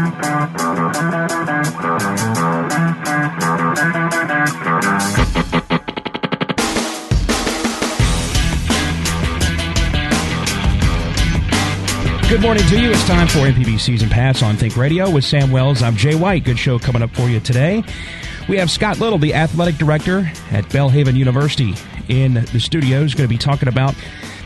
Good morning to you. It's time for MPB Season Pass on Think Radio with Sam Wells. I'm Jay White. Good show coming up for you today. We have Scott Little, the athletic director at Belhaven University, in the studio. He's going to be talking about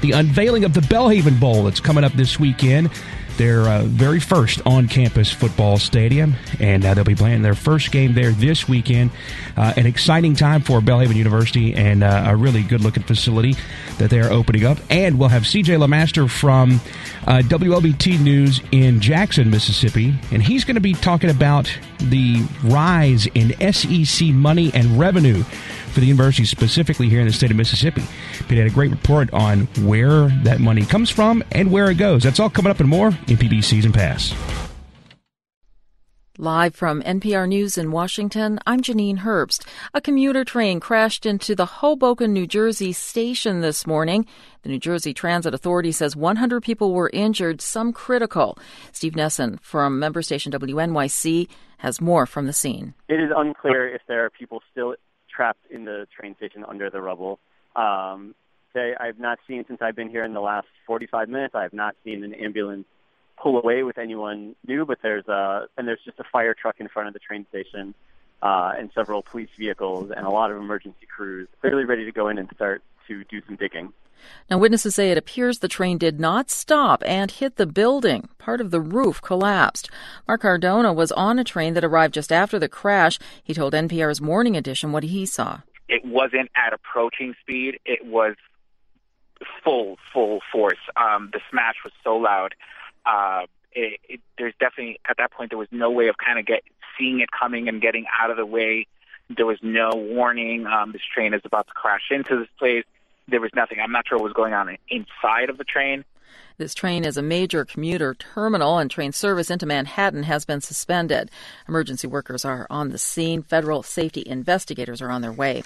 the unveiling of the Belhaven Bowl that's coming up this weekend their uh, very first on campus football stadium, and uh, they'll be playing their first game there this weekend. Uh, an exciting time for Belhaven University and uh, a really good looking facility that they are opening up. And we'll have CJ LeMaster from uh, WLBT News in Jackson, Mississippi, and he's going to be talking about the rise in SEC money and revenue for the university, specifically here in the state of Mississippi. He had a great report on where that money comes from and where it goes. That's all coming up and more in PB Season Pass. Live from NPR News in Washington, I'm Janine Herbst. A commuter train crashed into the Hoboken, New Jersey station this morning. The New Jersey Transit Authority says 100 people were injured, some critical. Steve Nessen from member station WNYC has more from the scene. It is unclear if there are people still trapped in the train station under the rubble. Um, say I've not seen since I've been here in the last 45 minutes. I have not seen an ambulance pull away with anyone new, but there's a and there's just a fire truck in front of the train station uh, and several police vehicles and a lot of emergency crews clearly ready to go in and start to do some digging. Now, witnesses say it appears the train did not stop and hit the building. Part of the roof collapsed. Mark Cardona was on a train that arrived just after the crash. He told NPR's Morning Edition what he saw. It wasn't at approaching speed. It was full, full force. Um, the smash was so loud. Uh, it, it, there's definitely at that point there was no way of kind of get seeing it coming and getting out of the way. There was no warning. Um, this train is about to crash into this place there was nothing. I'm not sure what was going on inside of the train. This train is a major commuter terminal, and train service into Manhattan has been suspended. Emergency workers are on the scene. Federal safety investigators are on their way.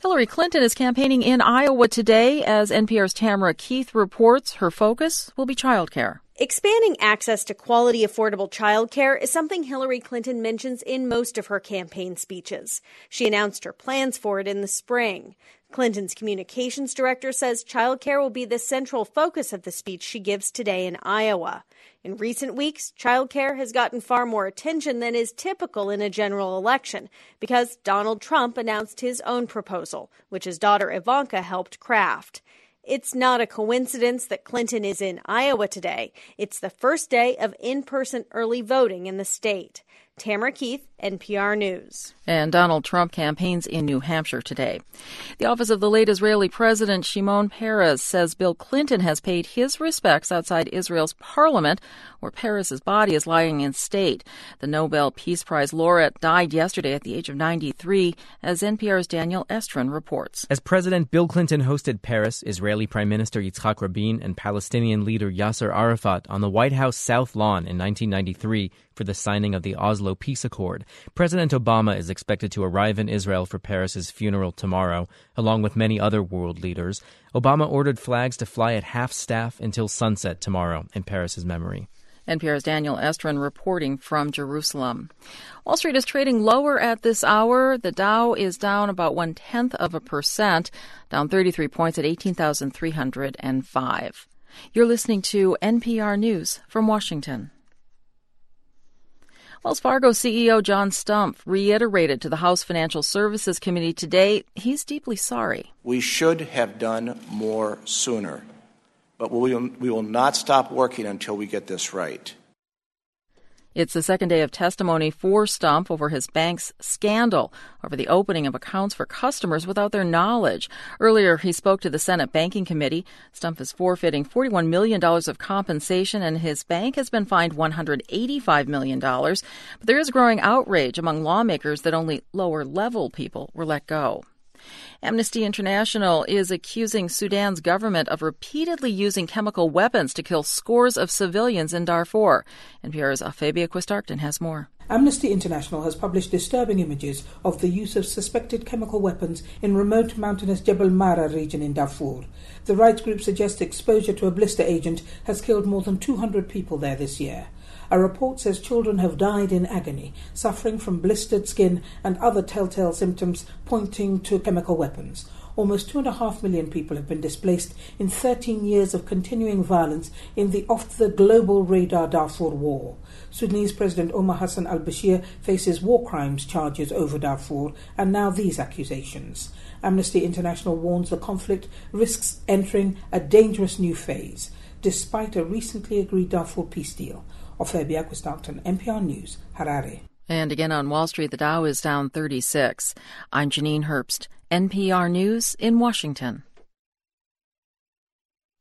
Hillary Clinton is campaigning in Iowa today. As NPR's Tamara Keith reports, her focus will be childcare. Expanding access to quality, affordable childcare is something Hillary Clinton mentions in most of her campaign speeches. She announced her plans for it in the spring. Clinton's communications director says childcare will be the central focus of the speech she gives today in Iowa. In recent weeks, childcare has gotten far more attention than is typical in a general election because Donald Trump announced his own proposal, which his daughter Ivanka helped craft. It's not a coincidence that Clinton is in Iowa today. It's the first day of in person early voting in the state. Tamara Keith, NPR News. And Donald Trump campaigns in New Hampshire today. The office of the late Israeli president Shimon Peres says Bill Clinton has paid his respects outside Israel's parliament, where Peres's body is lying in state. The Nobel Peace Prize laureate died yesterday at the age of 93, as NPR's Daniel Estrin reports. As President Bill Clinton hosted Peres, Israeli Prime Minister Yitzhak Rabin, and Palestinian leader Yasser Arafat on the White House South Lawn in 1993 for the signing of the Oslo Peace Accord. President Obama is expected to arrive in Israel for Peres's funeral tomorrow, along with many other world leaders. Obama ordered flags to fly at half staff until sunset tomorrow in Peres's memory. NPR's Daniel Estrin reporting from Jerusalem. Wall Street is trading lower at this hour. The Dow is down about one tenth of a percent, down 33 points at 18,305. You're listening to NPR News from Washington. Wells Fargo CEO John Stumpf reiterated to the House Financial Services Committee today he's deeply sorry. We should have done more sooner, but we will, we will not stop working until we get this right. It's the second day of testimony for Stumpf over his bank's scandal over the opening of accounts for customers without their knowledge. Earlier, he spoke to the Senate Banking Committee. Stumpf is forfeiting $41 million of compensation, and his bank has been fined $185 million. But there is growing outrage among lawmakers that only lower level people were let go. Amnesty International is accusing Sudan's government of repeatedly using chemical weapons to kill scores of civilians in Darfur. NPR's Ofeibea Quist-Arcton has more. Amnesty International has published disturbing images of the use of suspected chemical weapons in remote mountainous Jebel Marra region in Darfur. The rights group suggests exposure to a blister agent has killed more than 200 people there this year. A report says children have died in agony, suffering from blistered skin and other telltale symptoms pointing to chemical weapons. Almost two and a half million people have been displaced in 13 years of continuing violence in the off the global radar Darfur war. Sudanese President Omar Hassan al Bashir faces war crimes charges over Darfur and now these accusations. Amnesty International warns the conflict risks entering a dangerous new phase, despite a recently agreed Darfur peace deal. Ofeibea Quist-Arcton, NPR News, Harare. And again on Wall Street, the Dow is down 36. I'm Janine Herbst, NPR News in Washington.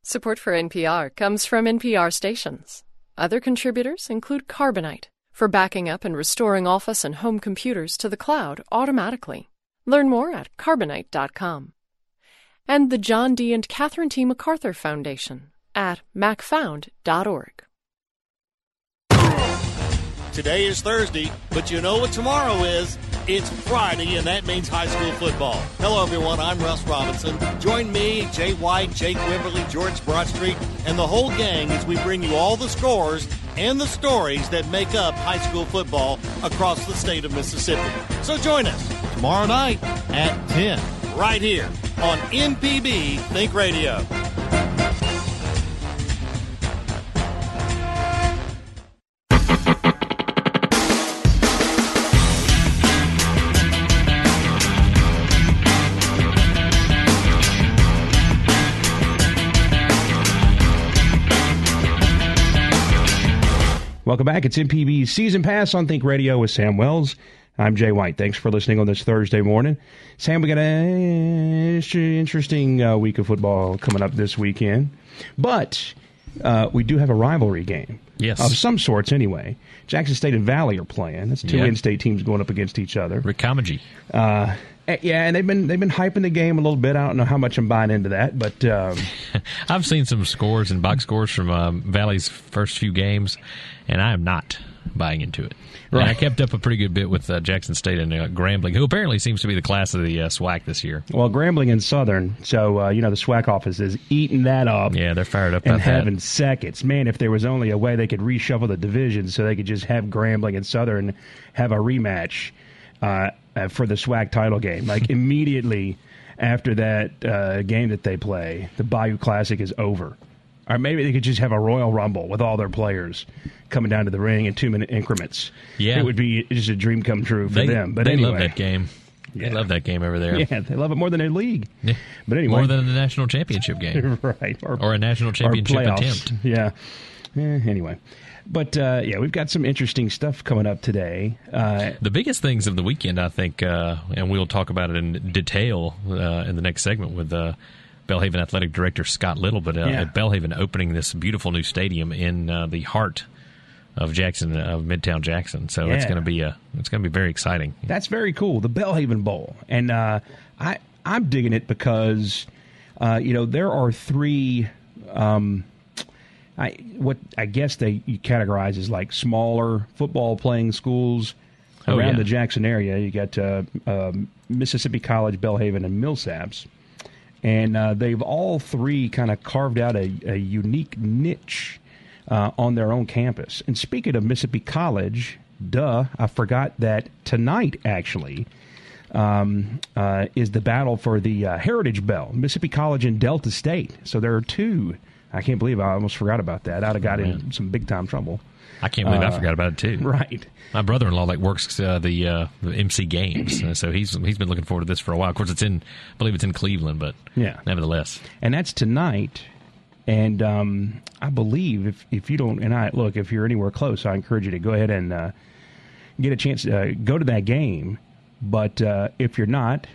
Support for NPR comes from NPR stations. Other contributors include Carbonite for backing up and restoring office and home computers to the cloud automatically. Learn more at carbonite.com. And the John D. and Catherine T. MacArthur Foundation at macfound.org. Today is Thursday, but you know what tomorrow is? It's Friday, and that means high school football. Hello, everyone. I'm Russ Robinson. Join me, Jay White, Jake Wimberly, George Broadstreet, and the whole gang as we bring you all the scores and the stories that make up high school football across the state of Mississippi. So join us tomorrow night at 10, right here on MPB Think Radio. Welcome back. It's MPB's Season Pass on Think Radio with Sam Wells. I'm Jay White. Thanks for listening on this Thursday morning. Sam, we got an interesting uh, week of football coming up this weekend, but uh, we do have a rivalry game. Yes. Of some sorts, anyway. Jackson State and Valley are playing. That's two Yeah. in-state teams going up against each other. Rick Comagee. Uh, eh, yeah, and they've been they've been hyping the game a little bit. I don't know how much I'm buying into that, but um, I've seen some scores and box scores from um, Valley's first few games, and I am not buying into it. And I kept up a pretty good bit with uh, Jackson State and uh, Grambling, who apparently seems to be the class of the uh, SWAC this year. well, Grambling and Southern. So uh, you know the SWAC office is eating that up. Yeah, they're fired up and about that. having seconds. Man, if there was only a way they could reshuffle the divisions so they could just have Grambling and Southern have a rematch uh, uh, for the SWAC title game, like immediately after that uh, game that they play, the Bayou Classic is over. Or maybe they could just have a Royal Rumble with all their players coming down to the ring in two minute increments. Yeah. it would be just a dream come true for they, them. But they anyway, love that game. They love that game over there. Yeah, they love it more than a league. Yeah. But anyway, More than the national championship game. right, Or a national championship attempt. Yeah. Eh, anyway, but uh, yeah, we've got some interesting stuff coming up today. Uh, The biggest things of the weekend, I think, uh, and we'll talk about it in detail uh, in the next segment with uh, Belhaven Athletic Director Scott Little. But uh, Yeah. at Belhaven opening this beautiful new stadium in uh, the heart of Jackson, of Midtown Jackson, so it's going to be uh, it's going to be very exciting. that's very cool. The Belhaven Bowl, and uh, I I'm digging it because uh, you know there are three. Um, I what I guess they you categorize as like smaller football playing schools Oh, around yeah. the Jackson area. You got uh, um Mississippi College, Belhaven, and Millsaps, and uh, they've all three kind of carved out a, a unique niche uh, on their own campus. And speaking of Mississippi College, duh, I forgot that tonight actually um, uh, is the battle for the uh, Heritage Bell, Mississippi College and Delta State. So there are two. I can't believe I almost forgot about that. I'd have got in some big time trouble. I can't believe I Uh, forgot about it too. Right. My brother-in-law like works uh, the, uh, the MC games, so he's he's been looking forward to this for a while. Of course, it's in I believe it's in Cleveland, but Yeah. nevertheless, and that's tonight. And um, I believe if if you don't, and I look, if you're anywhere close, I encourage you to go ahead and uh, get a chance to uh, go to that game. But uh, if you're not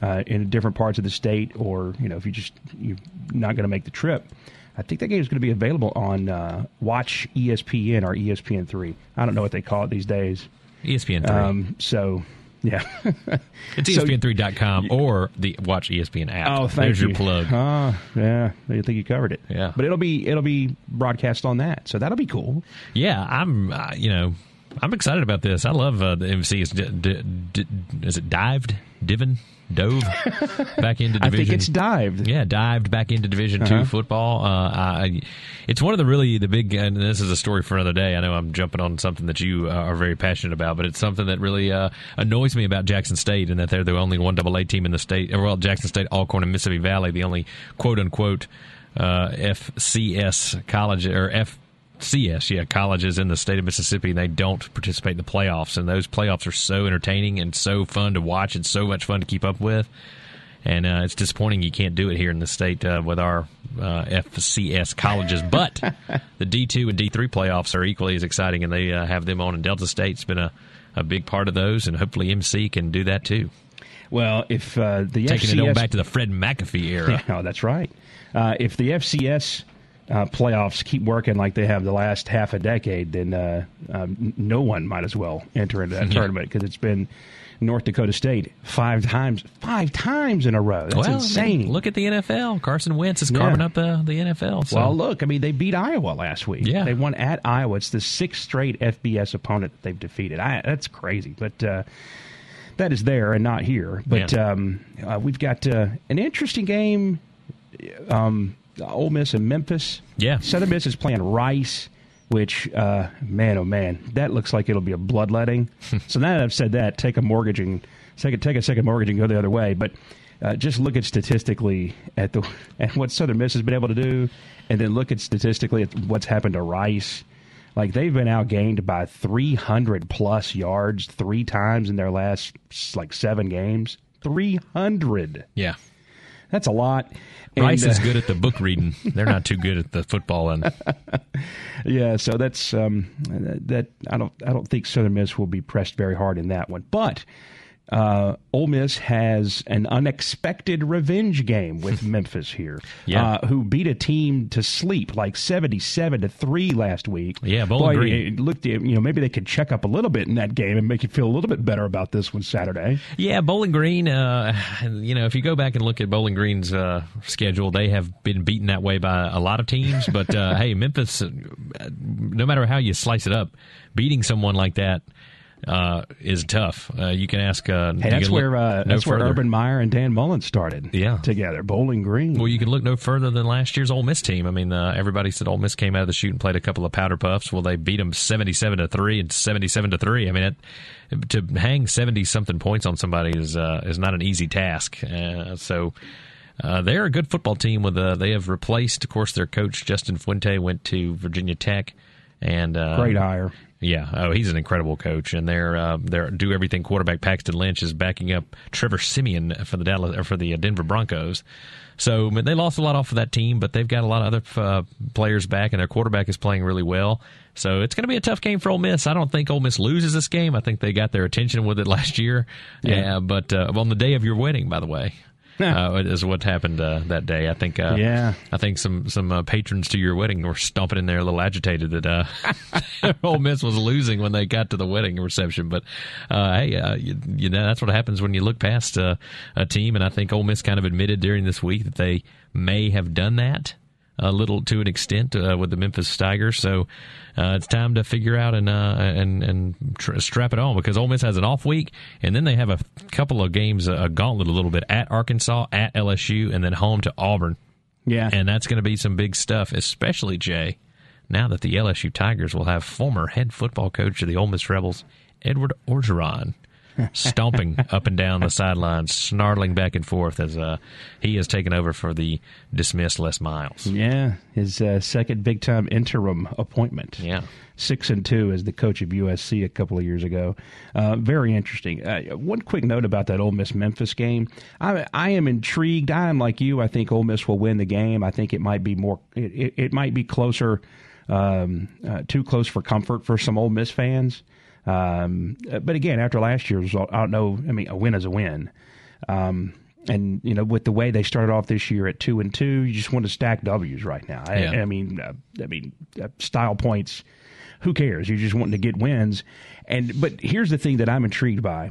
uh, in different parts of the state, or you know, if you just you're not going to make the trip, I think that game is going to be available on uh, Watch ESPN or ESPN three. I don't know what they call it these days. ESPN three. Um, so yeah, It's So- ESPN3.com or the Watch ESPN app. Oh, thank There's you. your plug. Ah, yeah, I think you covered it. Yeah. but it'll be it'll be broadcast on that, so that'll be cool. Yeah, I'm. Uh, you know, I'm excited about this. I love uh, the MC. Is, d- d- d- is it dived, divin, dove back into division? I think it's dived. Yeah, dived back into Division Uh-huh. Two football. Uh, I, it's one of the really the big. And this is a story for another day. I know I'm jumping on something that you uh, are very passionate about, but it's something that really uh, annoys me about Jackson State, and that they're the only one double A team in the state. Well, Jackson State, Alcorn, and Mississippi Valley, the only quote unquote uh, FCS college or F. CS, yeah, colleges in the state of Mississippi, and they don't participate in the playoffs. And those playoffs are so entertaining and so fun to watch and so much fun to keep up with. And uh, it's disappointing you can't do it here in the state uh, with our uh, FCS colleges. But the D2 and D3 playoffs are equally as exciting, and they uh, have them on. And Delta State's been a, a big part of those, and hopefully MC can do that too. Well, if uh, the Taking FCS it back to the Fred McAfee era. Yeah, oh, that's right. Uh, if the FCS uh, playoffs keep working like they have the last half a decade, then uh, um, no one might as well enter into that Yeah. tournament because it's been North Dakota State five times, five times in a row. That's well, insane. Look at the NFL. Carson Wentz is Yeah. carving up the, the NFL. So. Well, look, I mean, they beat Iowa last week. Yeah. they won at Iowa. It's the sixth straight FBS opponent that they've defeated. I, that's crazy, but. Uh, that is there and not here, but Yeah. um, uh, we've got uh, an interesting game. Um, Ole Miss and Memphis. Yeah. Southern Miss is playing Rice, which uh, man, oh man, that looks like it'll be a bloodletting. so now that I've said that, take a mortgage and take a, take a second mortgage and go the other way. But uh, just look at statistically at the at what Southern Miss has been able to do, and then look at statistically at what's happened to Rice. Like they've been outgained by 300 plus yards three times in their last like seven games. 300. yeah. That's a lot. Rice And, is uh, good at the book reading. They're not too good at the football and Yeah, so that's um, that. I don't. I don't think Southern Miss will be pressed very hard in that one. But uh, Ole Miss has an unexpected revenge game with Memphis here. Yeah. uh, who beat a team to sleep like seventy-seven to three last week. Yeah, Bowling Boy, Green. it looked. You know, maybe they could check up a little bit in that game and make you feel a little bit better about this one Saturday. Yeah, Bowling Green. Uh, you know, if you go back and look at Bowling Green's uh, schedule, they have been beaten that way by a lot of teams. But uh, hey, Memphis, uh, no matter how you slice it up, beating someone like that uh, is tough. Uh, you can ask. Uh, Hey, you that's where uh, no that's where. Urban Meyer and Dan Mullen started. Yeah. together. Bowling Green. Well, you can look no further than last year's Ole Miss team. I mean, uh, everybody said Ole Miss came out of the chute and played a couple of powder puffs. Well, they beat them seventy-seven to three and seventy-seven to three. I mean, it, to hang seventy something points on somebody is uh, is not an easy task. Uh, so. Uh, they're a good football team. With uh, they have replaced, of course, their coach Justin Fuente went to Virginia Tech, and uh, Great hire. yeah, oh, he's an incredible coach, and they're uh, they're do everything quarterback Paxton Lynch is backing up Trevor Siemian for the Dallas or for the Denver Broncos. So I mean, they lost a lot off of that team, but they've got a lot of other uh, players back, and their quarterback is playing really well. So it's going to be a tough game for Ole Miss. I don't think Ole Miss loses this game. I think they got their attention with it last year. Yeah. Uh, but uh, on the day of your wedding, by the way. Uh, is what happened uh, that day. I think. Uh, Yeah. I think some some uh, patrons to your wedding were stomping in there a little agitated that uh, Ole Miss was losing when they got to the wedding reception. But uh, hey, uh, you, you know that's what happens when you look past uh, a team, and I think Ole Miss kind of admitted during this week that they may have done that a little to an extent uh, with the Memphis Tigers. So uh, it's time to figure out and uh, and and tr- strap it on because Ole Miss has an off week, and then they have a couple of games, a gauntlet a little bit at Arkansas, at LSU, and then home to Auburn. Yeah, And that's going to be some big stuff, especially Jay. Now that the LSU Tigers will have former head football coach of the Ole Miss Rebels, Edward Orgeron, stomping up and down the sidelines, snarling back and forth as uh, he has taken over for the dismissed Les Miles. Yeah, his uh, second big time interim appointment. Yeah. Six and two as the coach of USC a couple of years ago. Uh, very interesting. Uh, one quick note about that Ole Miss Memphis game. I, I am intrigued. I am like you. I think Ole Miss will win the game. I think it might be more. It, it, it might be closer, um, uh, too close for comfort for some Ole Miss fans. Um, but again, after last year's result, I don't know. I mean, a win is a win. Um, and you know, with the way they started off this year at two and two, you just want to stack W's right now. I, Yeah. I mean, uh, I mean, uh, style points. Who cares? You're just wanting to get wins. And but here's the thing that I'm intrigued by.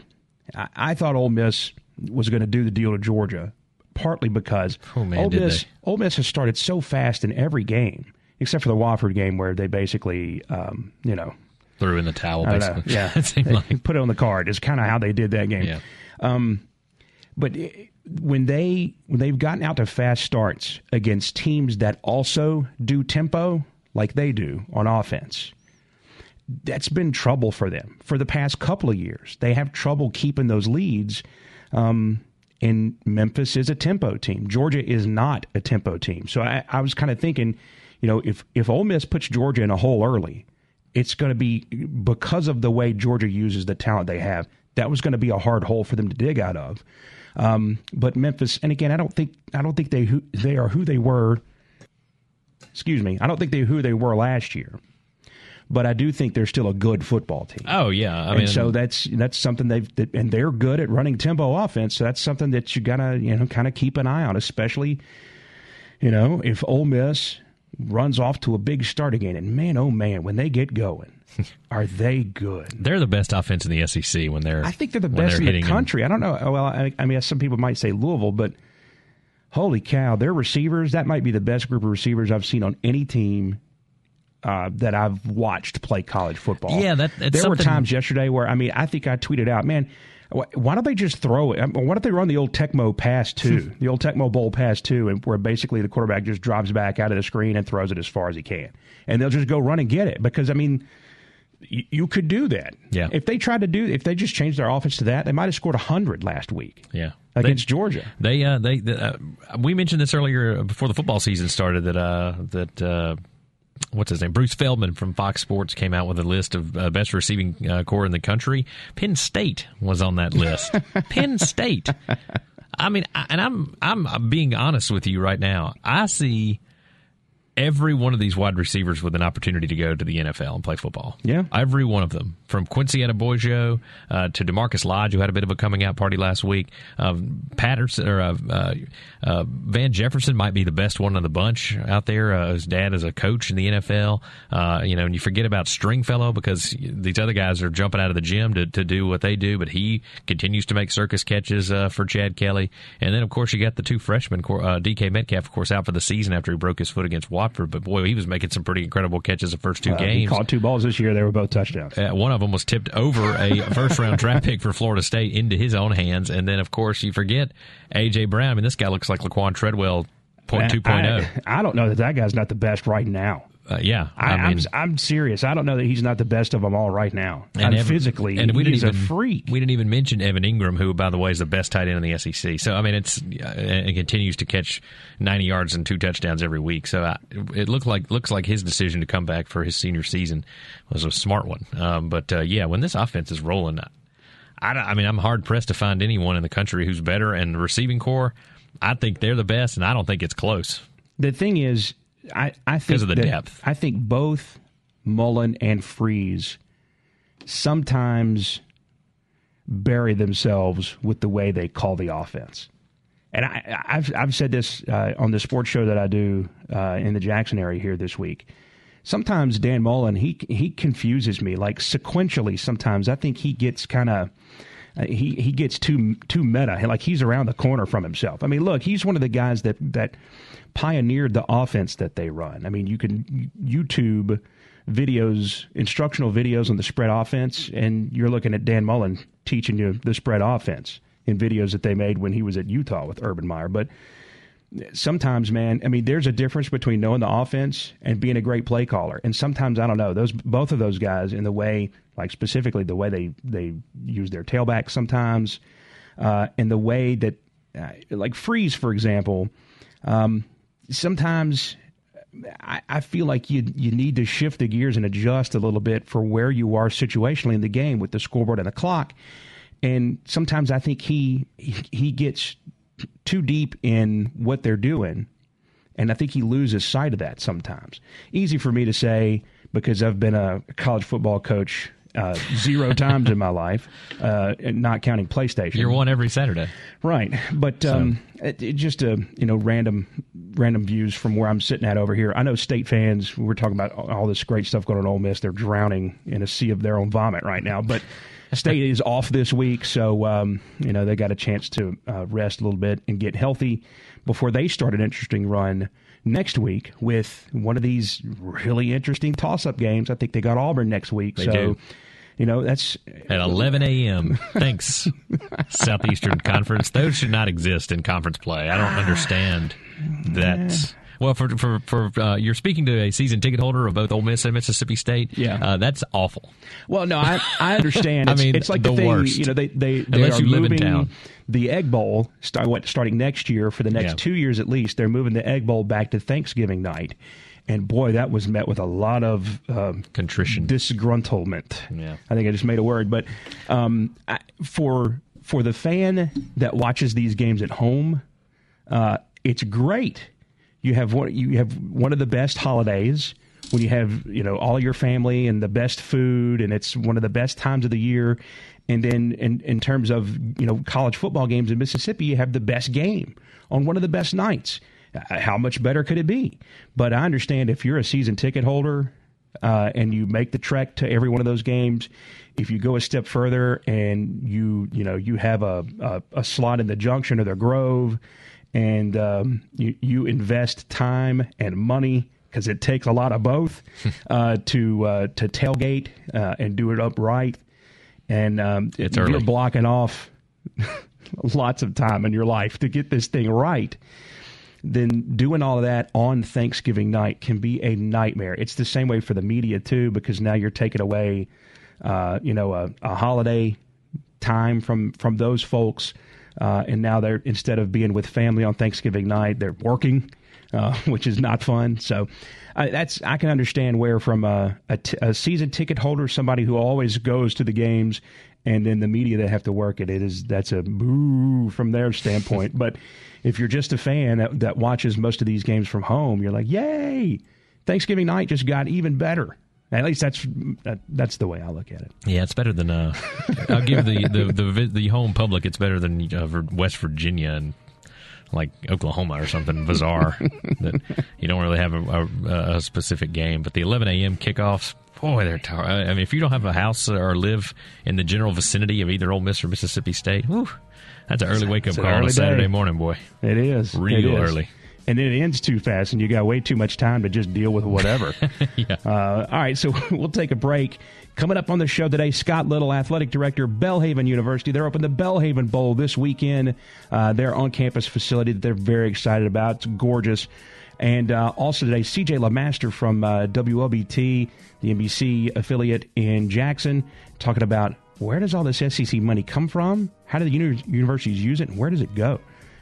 I, I thought Ole Miss was going to do the deal to Georgia, partly because Oh, man, Ole Miss. Ole Miss has started so fast in every game, except for the Wofford game where they basically, um, you know, threw in the towel. Basically, Yeah, it seemed like. put it on the card. Is kind of how they did that game. Yeah. Um, but when they when they've gotten out to fast starts against teams that also do tempo like they do on offense, that's been trouble for them for the past couple of years. They have trouble keeping those leads. Um, and Memphis is a tempo team. Georgia is not a tempo team. So I, I was kind of thinking, you know, if if Ole Miss puts Georgia in a hole early, it's going to be because of the way Georgia uses the talent they have. That was going to be a hard hole for them to dig out of. Um, but Memphis, and again, I don't think I don't think they who they are who they were. Excuse me, I don't think they who they were last year. But I do think they're still a good football team. Oh yeah, I and mean, so that's that's something they've that, and they're good at running tempo offense. So that's something that you gotta you know kind of keep an eye on, especially you know if Ole Miss runs off to a big start again. And man, oh man, when they get going, are they good? they're the best offense in the SEC when they're. I think they're the best they're in the country. I don't know. Well, I, I mean, some people might say Louisville, but holy cow, their receivers, that might be the best group of receivers I've seen on any team uh, that I've watched play college football. Yeah, that- that's there were times yesterday where, I mean, I think I tweeted out, man, why don't they just throw it? I mean, Why don't they run the old Tecmo pass two, the old Tecmo Bowl pass two, and where basically the quarterback just drops back out of the screen and throws it as far as he can, and they'll just go run and get it because I mean, you, you could do that. Yeah. If they tried to do, if they just changed their offense to that, they might have scored hundred last week yeah. against They- Georgia. They uh, they the, uh, we mentioned this earlier before the football season started that uh, that uh, what's his name Bruce Feldman from Fox Sports came out with a list of uh, best receiving uh, corps in the country. Penn State was on that list. Penn State. I mean, I, and I'm I'm being honest with you right now. I see every one of these wide receivers with an opportunity to go to the NFL and play football. Yeah. Every one of them, from Quincy Adeboyejo uh, to DaMarkus Lodge, who had a bit of a coming out party last week. Um, Patterson or uh, uh, uh, Van Jefferson might be the best one of the bunch out there. Uh, his dad is a coach in the NFL. Uh, you know, and you forget about Stringfellow because these other guys are jumping out of the gym to, to do what they do, but he continues to make circus catches uh, for Chad Kelly. And then, of course, you got the two freshmen, uh, DK Metcalf, of course, out for the season after he broke his foot against Wofford. But boy, he was making some pretty incredible catches the first two Uh, he games. caught two balls this year; they were both touchdowns. Uh, one of them was tipped over a first round draft pick for Florida State into his own hands. And then, of course, you forget A.J. Brown. I mean, this guy looks like Laquan Treadwell point two point oh. I, I don't know that that guy's not the best right now. Uh, yeah, I, I I mean, am I'm serious. I don't know that he's not the best of them all right now. and And Evan- physically, and we didn't he's even, a freak. We didn't even mention Evan Engram, who, by the way, is the best tight end in the SEC. So, I mean, it's uh, and continues to catch ninety yards and two touchdowns every week. So, I, it looked like looks like his decision to come back for his senior season was a smart one. Um, but uh, yeah, when this offense is rolling, I, I mean, I'm hard pressed to find anyone in the country who's better. And the receiving corps, I think they're the best, and I don't think it's close. The thing is, I, I think 'Cause of the that- depth. I think both Mullen and Freeze sometimes bury themselves with the way they call the offense. And I, I've I've said this uh, on the sports show that I do uh, in the Jackson area here this week. Sometimes Dan Mullen he he confuses me like sequentially. Sometimes I think he gets kind of uh, he he gets too too meta. Like he's around the corner from himself. I mean, look, he's one of the guys that that pioneered the offense that they run. I mean, you can YouTube videos, instructional videos on the spread offense, and you're looking at Dan Mullen teaching you the spread offense in videos that they made when he was at Utah with Urban Meyer. But sometimes, man, I mean, there's a difference between knowing the offense and being a great play caller. And sometimes I don't know those both of those guys in the way, like specifically the way they they use their tailback sometimes, uh, and the way that, uh, like Freeze, for example, um, sometimes. I, I feel like you you need to shift the gears and adjust a little bit for where you are situationally in the game with the scoreboard and the clock. And sometimes I think he he, he gets too deep in what they're doing, and I think he loses sight of that sometimes. Easy for me to say because I've been a college football coach uh, zero times in my life, uh, not counting PlayStation. You're one every Saturday. Right, but um, it, it just uh, you know random random views from where I'm sitting at over here. I know state fans. We're talking about all this great stuff going on at Ole Miss. They're drowning in a sea of their own vomit right now. But state is off this week, so um, you know they got a chance to uh, rest a little bit and get healthy before they start an interesting run next week with one of these really interesting toss-up games. I think they got Auburn next week, They so do. you know that's At 11 a.m. Thanks, Southeastern Conference. Those should not exist in conference play. I don't understand that. Well, for for for uh, you're speaking to a season ticket holder of both Ole Miss and Mississippi State. Yeah. uh, that's awful. Well, no, I I understand. I mean, it's like the the, thing. worst. You know, they they, they Unless are you live in moving town. The Egg Bowl start, what, starting next year for the next Yeah. two years at least. They're moving the Egg Bowl back to Thanksgiving night, and boy, that was met with a lot of um, Contrition. disgruntlement. Yeah. I think I just made a word, but um, I, for for the fan that watches these games at home, uh, it's great. You have one. You have one of the best holidays when you have you know all your family and the best food, and it's one of the best times of the year. And then in in terms of you know college football games in Mississippi, you have the best game on one of the best nights. Uh, How much better could it be? But I understand if you're a season ticket holder uh, and you make the trek to every one of those games. If you go a step further and you you know you have a a, a slot in the Junction or the Grove, and um, you you invest time and money because it takes a lot of both uh, to uh, to tailgate uh, and do it upright, and um, It's you're early. blocking off lots of time in your life to get this thing right then doing all of that on Thanksgiving night can be a nightmare. It's the same way for the media too, because now you're taking away, uh, you know, a, a holiday time from from those folks, uh, and now they're instead of being with family on Thanksgiving night, they're working, uh, which is not fun. So. I that's I can understand where from a, a, t- a season ticket holder, somebody who always goes to the games, and then the media that have to work it. It is that's a boo from their standpoint. but if you're just a fan that, that watches most of these games from home, you're like, yay! Thanksgiving night just got even better. At least that's that, that's the way I look at it. Yeah, it's better than. Uh, I'll give the the, the the home public. It's better than uh, West Virginia and like Oklahoma or something bizarre that you don't really have a, a, a specific game. But the 11 a.m. kickoffs, boy, they're. Tar- I mean, if you don't have a house or live in the general vicinity of either Ole Miss or Mississippi State, whew, that's an early wake up call on a Saturday day. morning, boy. It is Real It is. early. And then it ends too fast, and you got way too much time to just deal with whatever. yeah. Uh, all right, so we'll take a break. Coming up on the show today, Scott Little, athletic director, Belhaven University. They're opening the Belhaven Bowl this weekend. Uh, their on-campus facility that they're very excited about. It's gorgeous. And uh, also today, CJ LeMaster from uh, WLBT, the NBC affiliate in Jackson, talking about where does all this SEC money come from? How do the uni- universities use it? And where does it go?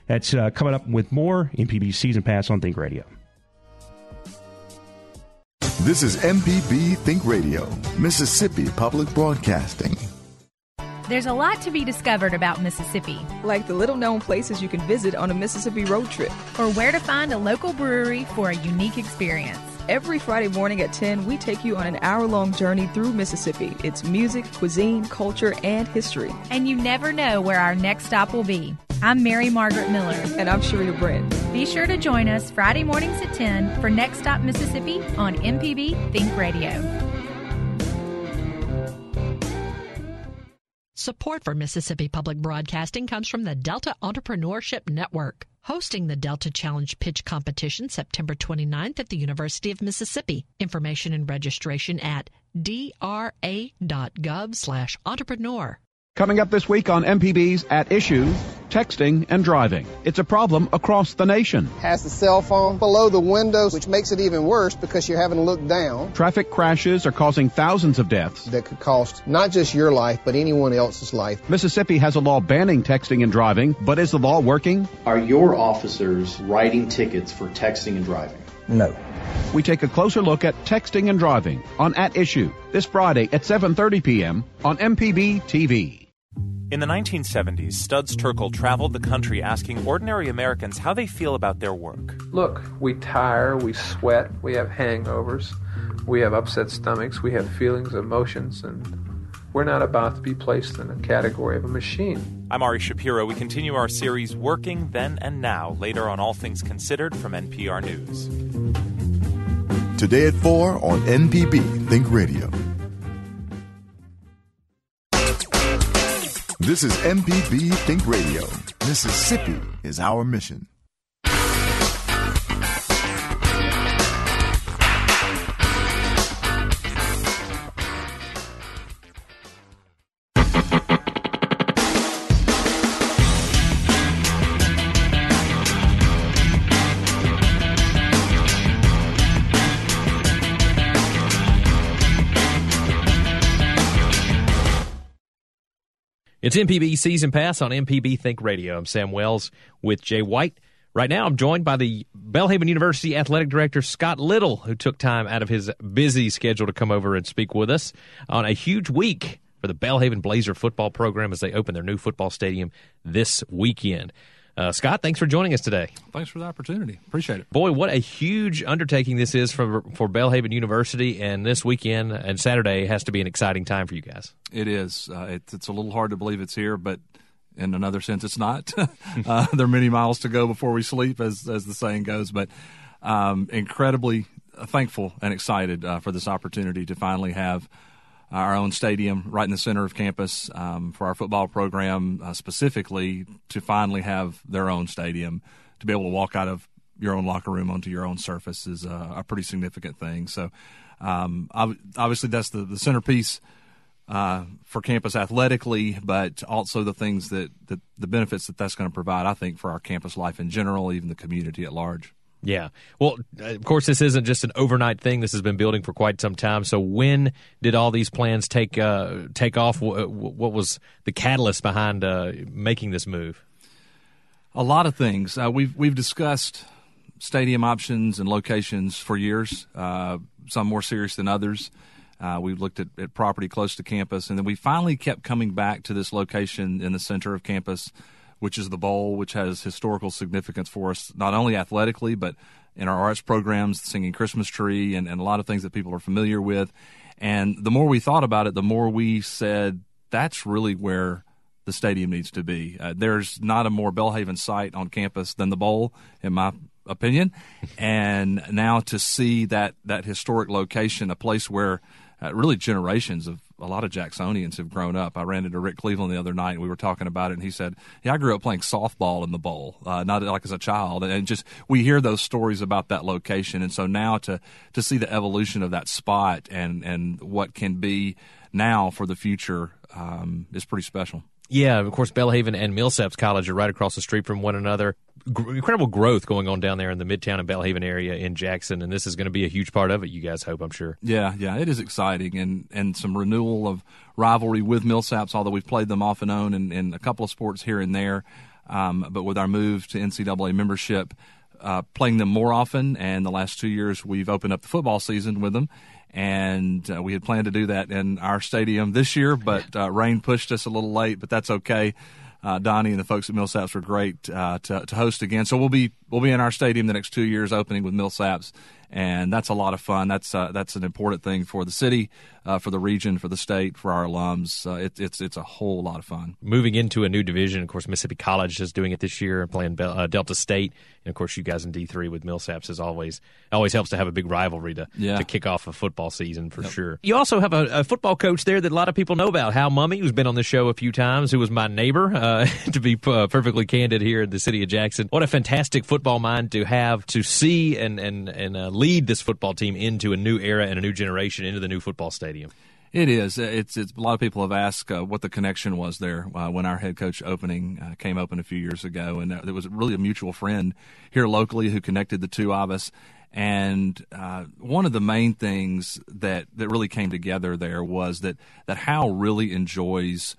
That's uh, coming up with more MPB Season Pass on Think Radio. This is MPB Think Radio, Mississippi Public Broadcasting. There's a lot to be discovered about Mississippi, like the little known places you can visit on a Mississippi road trip, or where to find a local brewery for a unique experience. Every Friday morning at 10, we take you on an hour long journey through Mississippi. It's music, cuisine, culture, and history. And you never know where our next stop will be. I'm Mary Margaret Miller. And I'm Sharita Brent. Be sure to join us Friday mornings at 10 for Next Stop Mississippi on MPB Think Radio. Support for Mississippi Public Broadcasting comes from the Delta Entrepreneurship Network, hosting the Delta Challenge Pitch Competition September 29th at the University of Mississippi. Information and registration at dra.gov slash entrepreneur. Coming up this week on MPB's At Issue, texting and driving. It's a problem across the nation. Has the cell phone below the windows, which makes it even worse because you're having to look down. Traffic crashes are causing thousands of deaths. That could cost not just your life, but anyone else's life. Mississippi has a law banning texting and driving, but is the law working? Are your officers writing tickets for texting and driving? No. We take a closer look at texting and driving on At Issue this Friday at 7:30 p.m. on MPB TV. In the 1970s, Studs Terkel traveled the country asking ordinary Americans how they feel about their work. Look, we tire, we sweat, we have hangovers, we have upset stomachs, we have feelings, emotions, and we're not about to be placed in a category of a machine. I'm Ari Shapiro. We continue our series Working Then and Now later on All Things Considered from NPR News. Today at 4 on MPB Think Radio. This is MPB Think Radio. Mississippi is our mission. It's MPB Season Pass on MPB Think Radio. I'm Sam Wells with Jay White. Right now, I'm joined by the Belhaven University Athletic Director Scott Little, who took time out of his busy schedule to come over and speak with us on a huge week for the Belhaven Blazer football program as they open their new football stadium this weekend. Uh, Scott, thanks for joining us today. Thanks for the opportunity. Appreciate it. Boy, what a huge undertaking this is for for Belhaven University, and this weekend and Saturday has to be an exciting time for you guys. It is. Uh, it, it's a little hard to believe it's here, but in another sense, it's not. uh, there are many miles to go before we sleep, as as the saying goes. But um, incredibly thankful and excited uh, for this opportunity to finally have our own stadium right in the center of campus um, for our football program, uh, specifically to finally have their own stadium to be able to walk out of your own locker room onto your own surface is a, a pretty significant thing. So, um, obviously, that's the, the centerpiece. Uh, for campus athletically, but also the things that, that the benefits that that's going to provide, I think, for our campus life in general, even the community at large. Yeah. Well, of course, this isn't just an overnight thing. This has been building for quite some time. So, when did all these plans take uh, take off? What was the catalyst behind uh, making this move? A lot of things. Uh, we've we've discussed stadium options and locations for years. Uh, some more serious than others. Uh, we've looked at, at property close to campus, and then we finally kept coming back to this location in the center of campus which is the bowl, which has historical significance for us, not only athletically, but in our arts programs, singing Christmas tree, and, and a lot of things that people are familiar with. And the more we thought about it, the more we said, that's really where the stadium needs to be. Uh, there's not a more Belhaven site on campus than the bowl, in my opinion. and now to see that, that historic location, a place where uh, really generations of a lot of Jacksonians have grown up. I ran into Rick Cleveland the other night, and we were talking about it, and he said, "Yeah, I grew up playing softball in the bowl, uh, not like as a child." And just we hear those stories about that location, and so now to to see the evolution of that spot and and what can be now for the future um, is pretty special. Yeah, of course, Belhaven and Millsaps College are right across the street from one another. G- incredible growth going on down there in the Midtown and Belhaven area in Jackson, and this is going to be a huge part of it. You guys hope, I'm sure. Yeah, yeah, it is exciting, and and some renewal of rivalry with Millsaps. Although we've played them off and on in, in a couple of sports here and there, um, but with our move to NCAA membership, uh, playing them more often, and the last two years we've opened up the football season with them and uh, we had planned to do that in our stadium this year, but uh, rain pushed us a little late. But that's okay. Uh, Donnie and the folks at Millsaps were great uh, to, to host again. So we'll be we'll be in our stadium the next two years, opening with Millsaps, and that's a lot of fun. That's uh, that's an important thing for the city, uh, for the region, for the state, for our alums. Uh, it, it's it's a whole lot of fun. Moving into a new division, of course, Mississippi College is doing it this year and playing uh, Delta State, and of course, you guys in D three with Millsaps is always always helps to have a big rivalry to yeah. to kick off a football season for yep. sure. You also have a, a, football coach there that a lot of people know about, Hal Mumme, who's been on the show a few times, who was my neighbor. Uh, to be uh, perfectly candid, here in the city of Jackson, what a fantastic football mind to have to see and and and lead this football team into a new era and a new generation into the new football stadium. It is. It's, it's a lot of people have asked uh, what the connection was there uh, when our head coach opening uh, came open a few years ago, and there was really a mutual friend here locally who connected the two of us. And uh, one of the main things that that really came together there was that that Hal really enjoys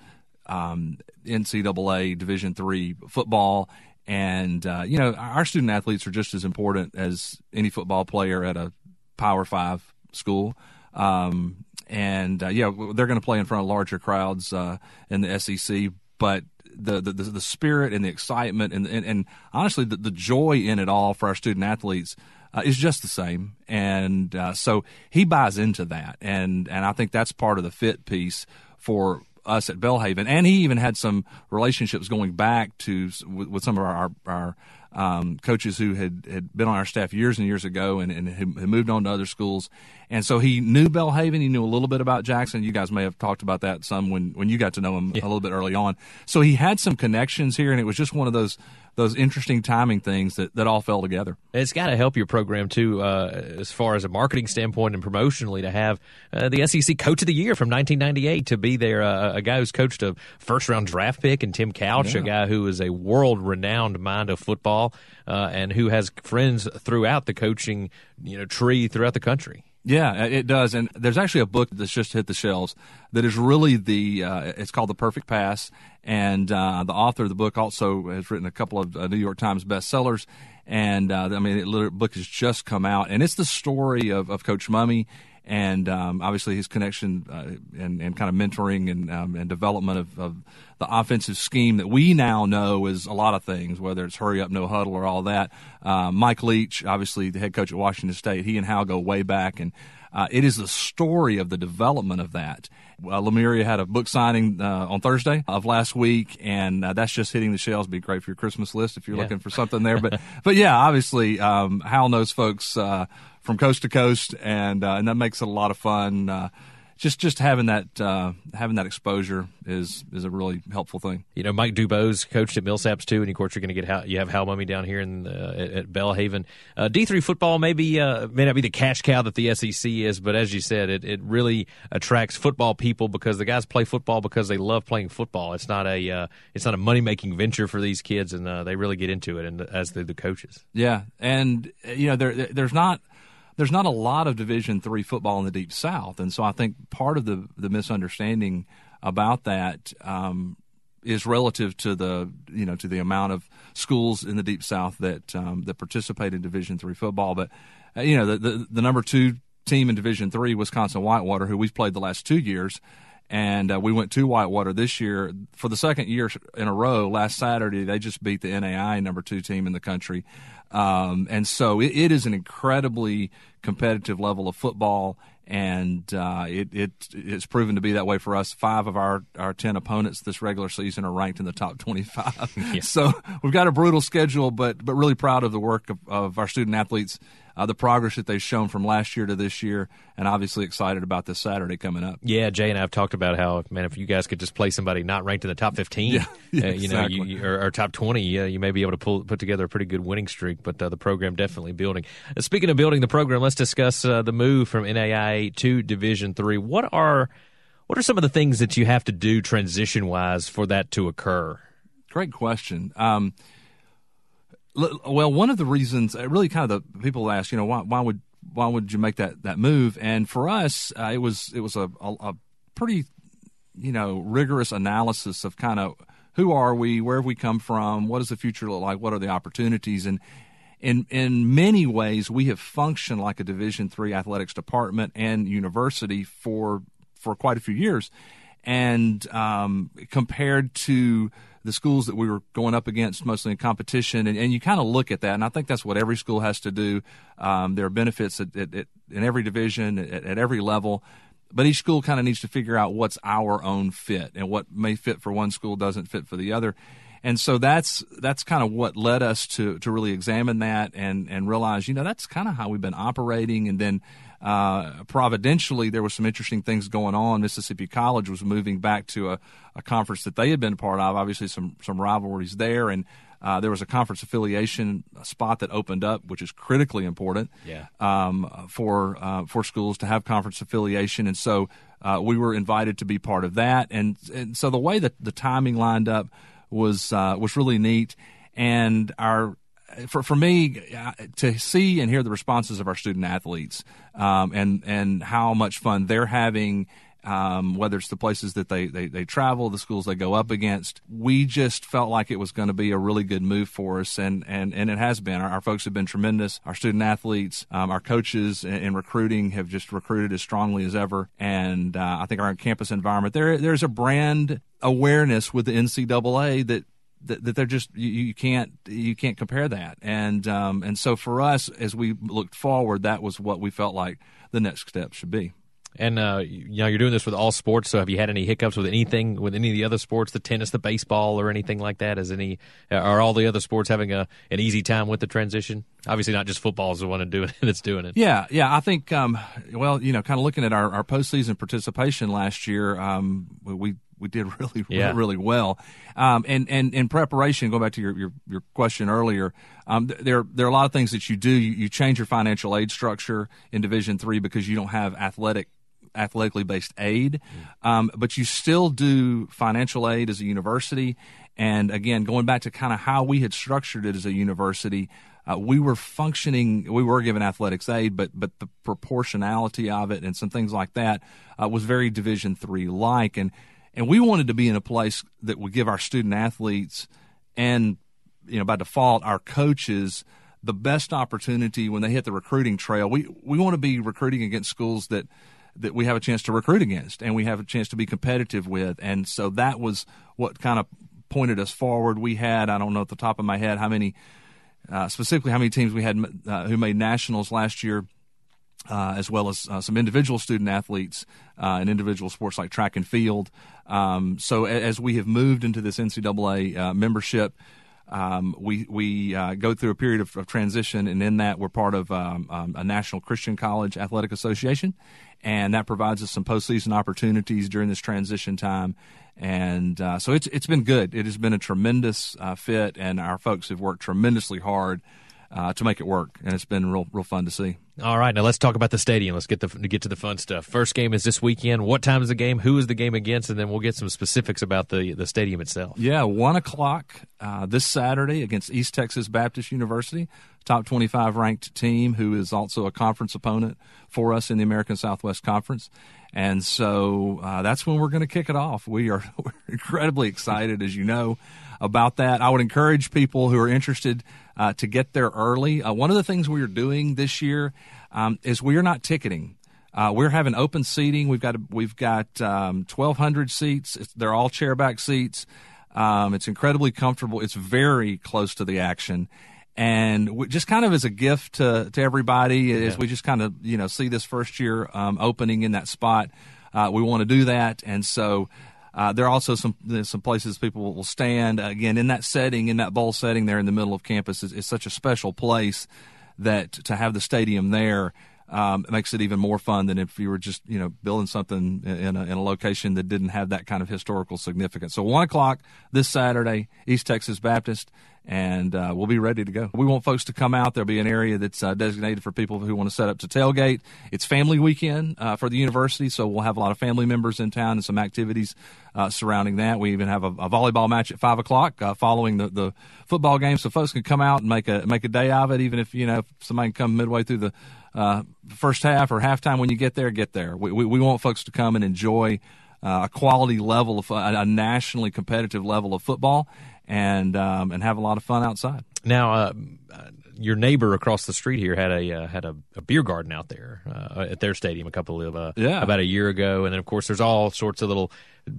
um, NCAA Division three football and uh, you know, our student athletes are just as important as any football player at a Power Five school. Um, and uh, yeah, they're going to play in front of larger crowds uh, in the SEC. But the, the the spirit and the excitement and and, and honestly the, the joy in it all for our student athletes uh, is just the same. And uh, so he buys into that, and and I think that's part of the fit piece for us at Belhaven, And he even had some relationships going back to with, with some of our our, our um, coaches who had, had been on our staff years and years ago and, and had moved on to other schools. And so he knew Belhaven. He knew a little bit about Jackson. You guys may have talked about that some when, when you got to know him yeah. a little bit early on. So he had some connections here, and it was just one of those those interesting timing things that, that all fell together. It's got to help your program too, uh, as far as a marketing standpoint and promotionally, to have uh, the SEC Coach of the Year from 1998 to be there, uh, a guy who's coached a first round draft pick, and Tim Couch, yeah. a guy who is a world renowned mind of football uh, and who has friends throughout the coaching you know tree throughout the country. Yeah, it does. And there's actually a book that's just hit the shelves that is really the, uh, it's called The Perfect Pass. And uh, the author of the book also has written a couple of uh, New York Times bestsellers. And uh, I mean, the book has just come out. And it's the story of, of Coach Mumme and um, obviously his connection uh, and, and kind of mentoring and, um, and development of, of, the offensive scheme that we now know is a lot of things, whether it's hurry up, no huddle, or all that. Uh, Mike Leach, obviously the head coach at Washington State, he and Hal go way back, and uh, it is the story of the development of that. Uh, Lemuria had a book signing uh, on Thursday of last week, and uh, that's just hitting the shelves. Be great for your Christmas list if you're yeah. looking for something there. But but yeah, obviously um, Hal knows folks uh, from coast to coast, and uh, and that makes it a lot of fun. Just just having that uh, having that exposure is is a really helpful thing. You know, Mike Dubose coached at Millsaps too, and of course you're going to get Hal, you have Hal Mumme down here in the, at, at Belhaven. Uh, D three football maybe uh, may not be the cash cow that the SEC is, but as you said, it, it really attracts football people because the guys play football because they love playing football. It's not a uh, it's not a money making venture for these kids, and uh, they really get into it, and as do the coaches. Yeah, and you know there there's not there's not a lot of Division three football in the Deep South, and so I think part of the the misunderstanding about that um, is relative to the you know to the amount of schools in the Deep South that um, that participate in Division three football. But uh, you know the, the, the number two team in Division three, Wisconsin Whitewater, who we've played the last two years. And uh, we went to Whitewater this year for the second year in a row. Last Saturday, they just beat the NAI number two team in the country. Um, and so it, it is an incredibly competitive level of football, and uh, it, it it's proven to be that way for us. Five of our, our ten opponents this regular season are ranked in the top twenty five. yeah. So we've got a brutal schedule, but but really proud of the work of, of our student athletes uh, the progress that they've shown from last year to this year, and obviously excited about this Saturday coming up. Yeah, Jay and I have talked about how, man, if you guys could just play somebody not ranked in the top 15, yeah, yeah, uh, you exactly. know, you, or, or, top 20, uh, you may be able to pull, put together a pretty good winning streak, but uh, the program definitely building. Uh, speaking of building the program, let's discuss uh, the move from NAIA to Division three. What are what are some of the things that you have to do transition wise for that to occur? Great question. Um, well, one of the reasons, uh, really, kind of the people ask, you know, why, why would why would you make that that move? And for us, uh, it was it was a, a, a, pretty, you know, rigorous analysis of kind of who are we, where have we come from, what does the future look like, what are the opportunities, and in in many ways, we have functioned like a Division three athletics department and university for for quite a few years, and um, compared to the schools that we were going up against mostly in competition, and, and you kind of look at that, and I think that's what every school has to do. Um, there are benefits at, at, at, in every division, at, every level, but each school kind of needs to figure out what's our own fit, and what may fit for one school doesn't fit for the other. And so that's that's kind of what led us to to really examine that and and realize, you know, that's kind of how we've been operating, and then uh, providentially, there was some interesting things going on. Mississippi College was moving back to a, a conference that they had been part of. Obviously, some some rivalries there, and uh, there was a conference affiliation spot that opened up, which is critically important yeah. um, for uh, for schools to have conference affiliation. And so uh, we were invited to be part of that. And, and so the way that the timing lined up was uh, was really neat. And our for for me uh, to see and hear the responses of our student athletes um, and and how much fun they're having. Um, whether it's the places that they, they, they travel, the schools they go up against, we just felt like it was going to be a really good move for us, and, and, and it has been. Our, our folks have been tremendous. Our student athletes, um, our coaches in, in, recruiting have just recruited as strongly as ever, and uh, I think our campus environment there there's a brand awareness with the NCAA that that, that they're just you, you, can't you can't compare that. And um, and so for us as we looked forward that was what we felt like the next step should be. And uh, you know you're doing this with all sports so have you had any hiccups with anything with any of the other sports the tennis the baseball or anything like that? Is any are all the other sports having a an easy time with the transition? Obviously not just football is the one doing it that's doing it. Yeah yeah i think um, well you know kind of looking at our, our postseason participation last year um, we we did really yeah. really, well. Um, and and in preparation, going back to your your, your question earlier, um, there there are a lot of things that you do. You, you change your financial aid structure in Division three because you don't have athletic athletically based aid, mm. um, but you still do financial aid as a university. And again, going back to kind of how we had structured it as a university, uh, we were functioning. We were given athletics aid, but but the proportionality of it and some things like that uh, was very Division three like, and and we wanted to be in a place that would give our student athletes and you know by default our coaches the best opportunity when they hit the recruiting trail. We we want to be recruiting against schools that that we have a chance to recruit against and we have a chance to be competitive with. And so that was what kind of pointed us forward. We had I don't know at the top of my head how many uh, specifically how many teams we had uh, who made nationals last year. Uh, as well as uh, some individual student athletes uh, in individual sports like track and field. Um, so as we have moved into this NCAA uh, membership, um, we we uh, go through a period of, of, transition, and in that we're part of um, um, a National Christian College Athletic Association, and that provides us some postseason opportunities during this transition time. And uh, so it's it's been good. It has been a tremendous fit, and our folks have worked tremendously hard uh, to make it work, and it's been real real fun to see. All right, now let's talk about the stadium. Let's get the get to the fun stuff. First game is this weekend. What time is the game? Who is the game against? And then we'll get some specifics about the the stadium itself. Yeah, one o'clock uh, this Saturday against East Texas Baptist University, top twenty five ranked team who is also a conference opponent for us in the American Southwest Conference. And so uh, that's when we're going to kick it off. We are incredibly excited, as you know, about that. I would encourage people who are interested uh, to get there early. Uh, one of the things we are doing this year um, is we are not ticketing. Uh, we're having open seating. We've got we've got um, 1,200 seats. It's, they're all chairback seats. Um, it's incredibly comfortable. It's very close to the action, and we, just kind of as a gift to to everybody, yeah. as we just kind of you know see this first year um, opening in that spot, uh, we want to do that, and so uh, there are also some some places people will stand. Again in that setting, in that bowl setting there in the middle of campus is, is such a special place that to have the stadium there um, it makes it even more fun than if you were just you know building something in a, in a location that didn't have that kind of historical significance. So one o'clock this Saturday, East Texas Baptist, and uh, we'll be ready to go. We want folks to come out. There'll be an area that's uh, designated for people who want to set up to tailgate. It's family weekend uh, for the university, so we'll have a lot of family members in town and some activities uh, surrounding that. We even have a, a, volleyball match at five o'clock uh, following the, the football game, so folks can come out and make a make a day of it. Even if you know if somebody can come midway through the uh, first half or halftime when you get there, get there. We, we, we want folks to come and enjoy uh, a quality level of a, nationally competitive level of football and um, and have a lot of fun outside. Now, uh, your neighbor across the street here had a uh, had a, a, beer garden out there uh, at their stadium a couple of uh, yeah. about a year ago, and then of course there's all sorts of little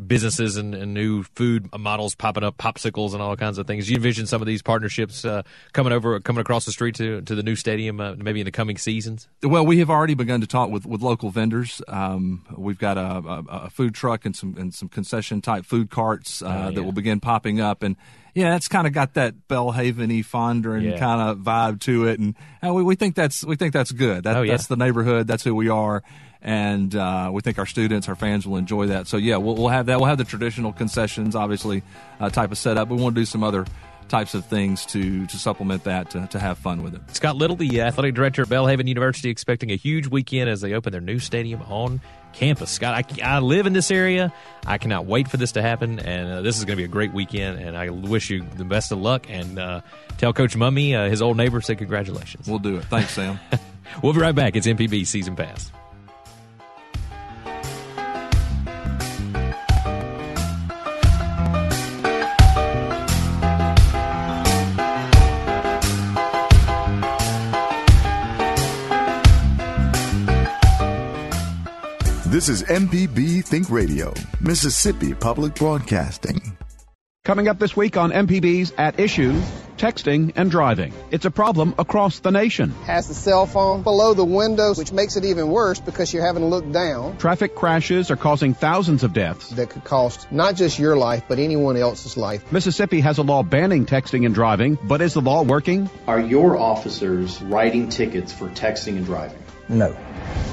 businesses and, and, new food models popping up, popsicles and all kinds of things. You envision some of these partnerships uh, coming over, coming across the street to to the new stadium, uh, maybe in the coming seasons. Well, we have already begun to talk with, with local vendors. Um, we've got a, a, a, food truck and some and some concession type food carts uh, oh, yeah. that will begin popping up and yeah, it's kind of got that Belhaven-y Fondren yeah. kind of vibe to it, and uh, we, we think that's we think that's good. That, oh, yeah. That's the neighborhood. That's who we are, and uh, we think our students, our fans will enjoy that. So yeah, we'll, we'll have that. We'll have the traditional concessions, obviously, uh, type of setup. We want to do some other types of things to to supplement that to, to have fun with it. Scott Little, the athletic director at Belhaven University, expecting a huge weekend as they open their new stadium on campus. Scott, I, I live in this area. I cannot wait for this to happen, and uh, this is going to be a great weekend. And I wish you the best of luck. And uh, tell Coach Mumme, uh, his old neighbor, say congratulations. We'll do it. Thanks, Sam. we'll be right back. It's MPB Season Pass. This is MPB Think Radio, Mississippi Public Broadcasting. Coming up this week on MPB's At Issue, texting and driving. It's a problem across the nation. Has the cell phone below the windows, which makes it even worse because you're having to look down. Traffic crashes are causing thousands of deaths. That could cost not just your life, but anyone else's life. Mississippi has a law banning texting and driving, but is the law working? Are your officers writing tickets for texting and driving? No.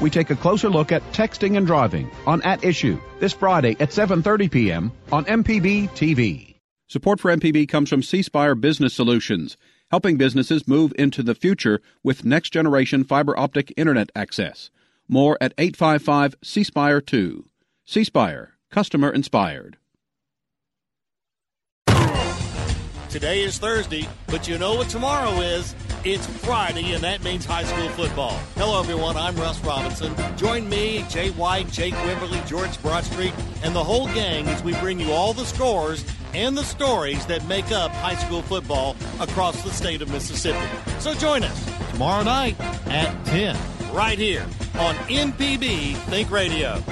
We take a closer look at texting and driving on At Issue this Friday at 7:30 p.m. on MPB TV. Support for MPB comes from C Spire Business Solutions, helping businesses move into the future with next generation fiber optic internet access. More at 855 C Spire 2. C Spire, customer inspired. Today is Thursday, but you know what tomorrow is? It's Friday, and that means high school football. Hello, everyone. I'm Russ Robinson. Join me, Jay White, Jake Wimberly, George Broadstreet, and the whole gang as we bring you all the scores and the stories that make up high school football across the state of Mississippi. So join us tomorrow night at 10, right here on MPB Think Radio.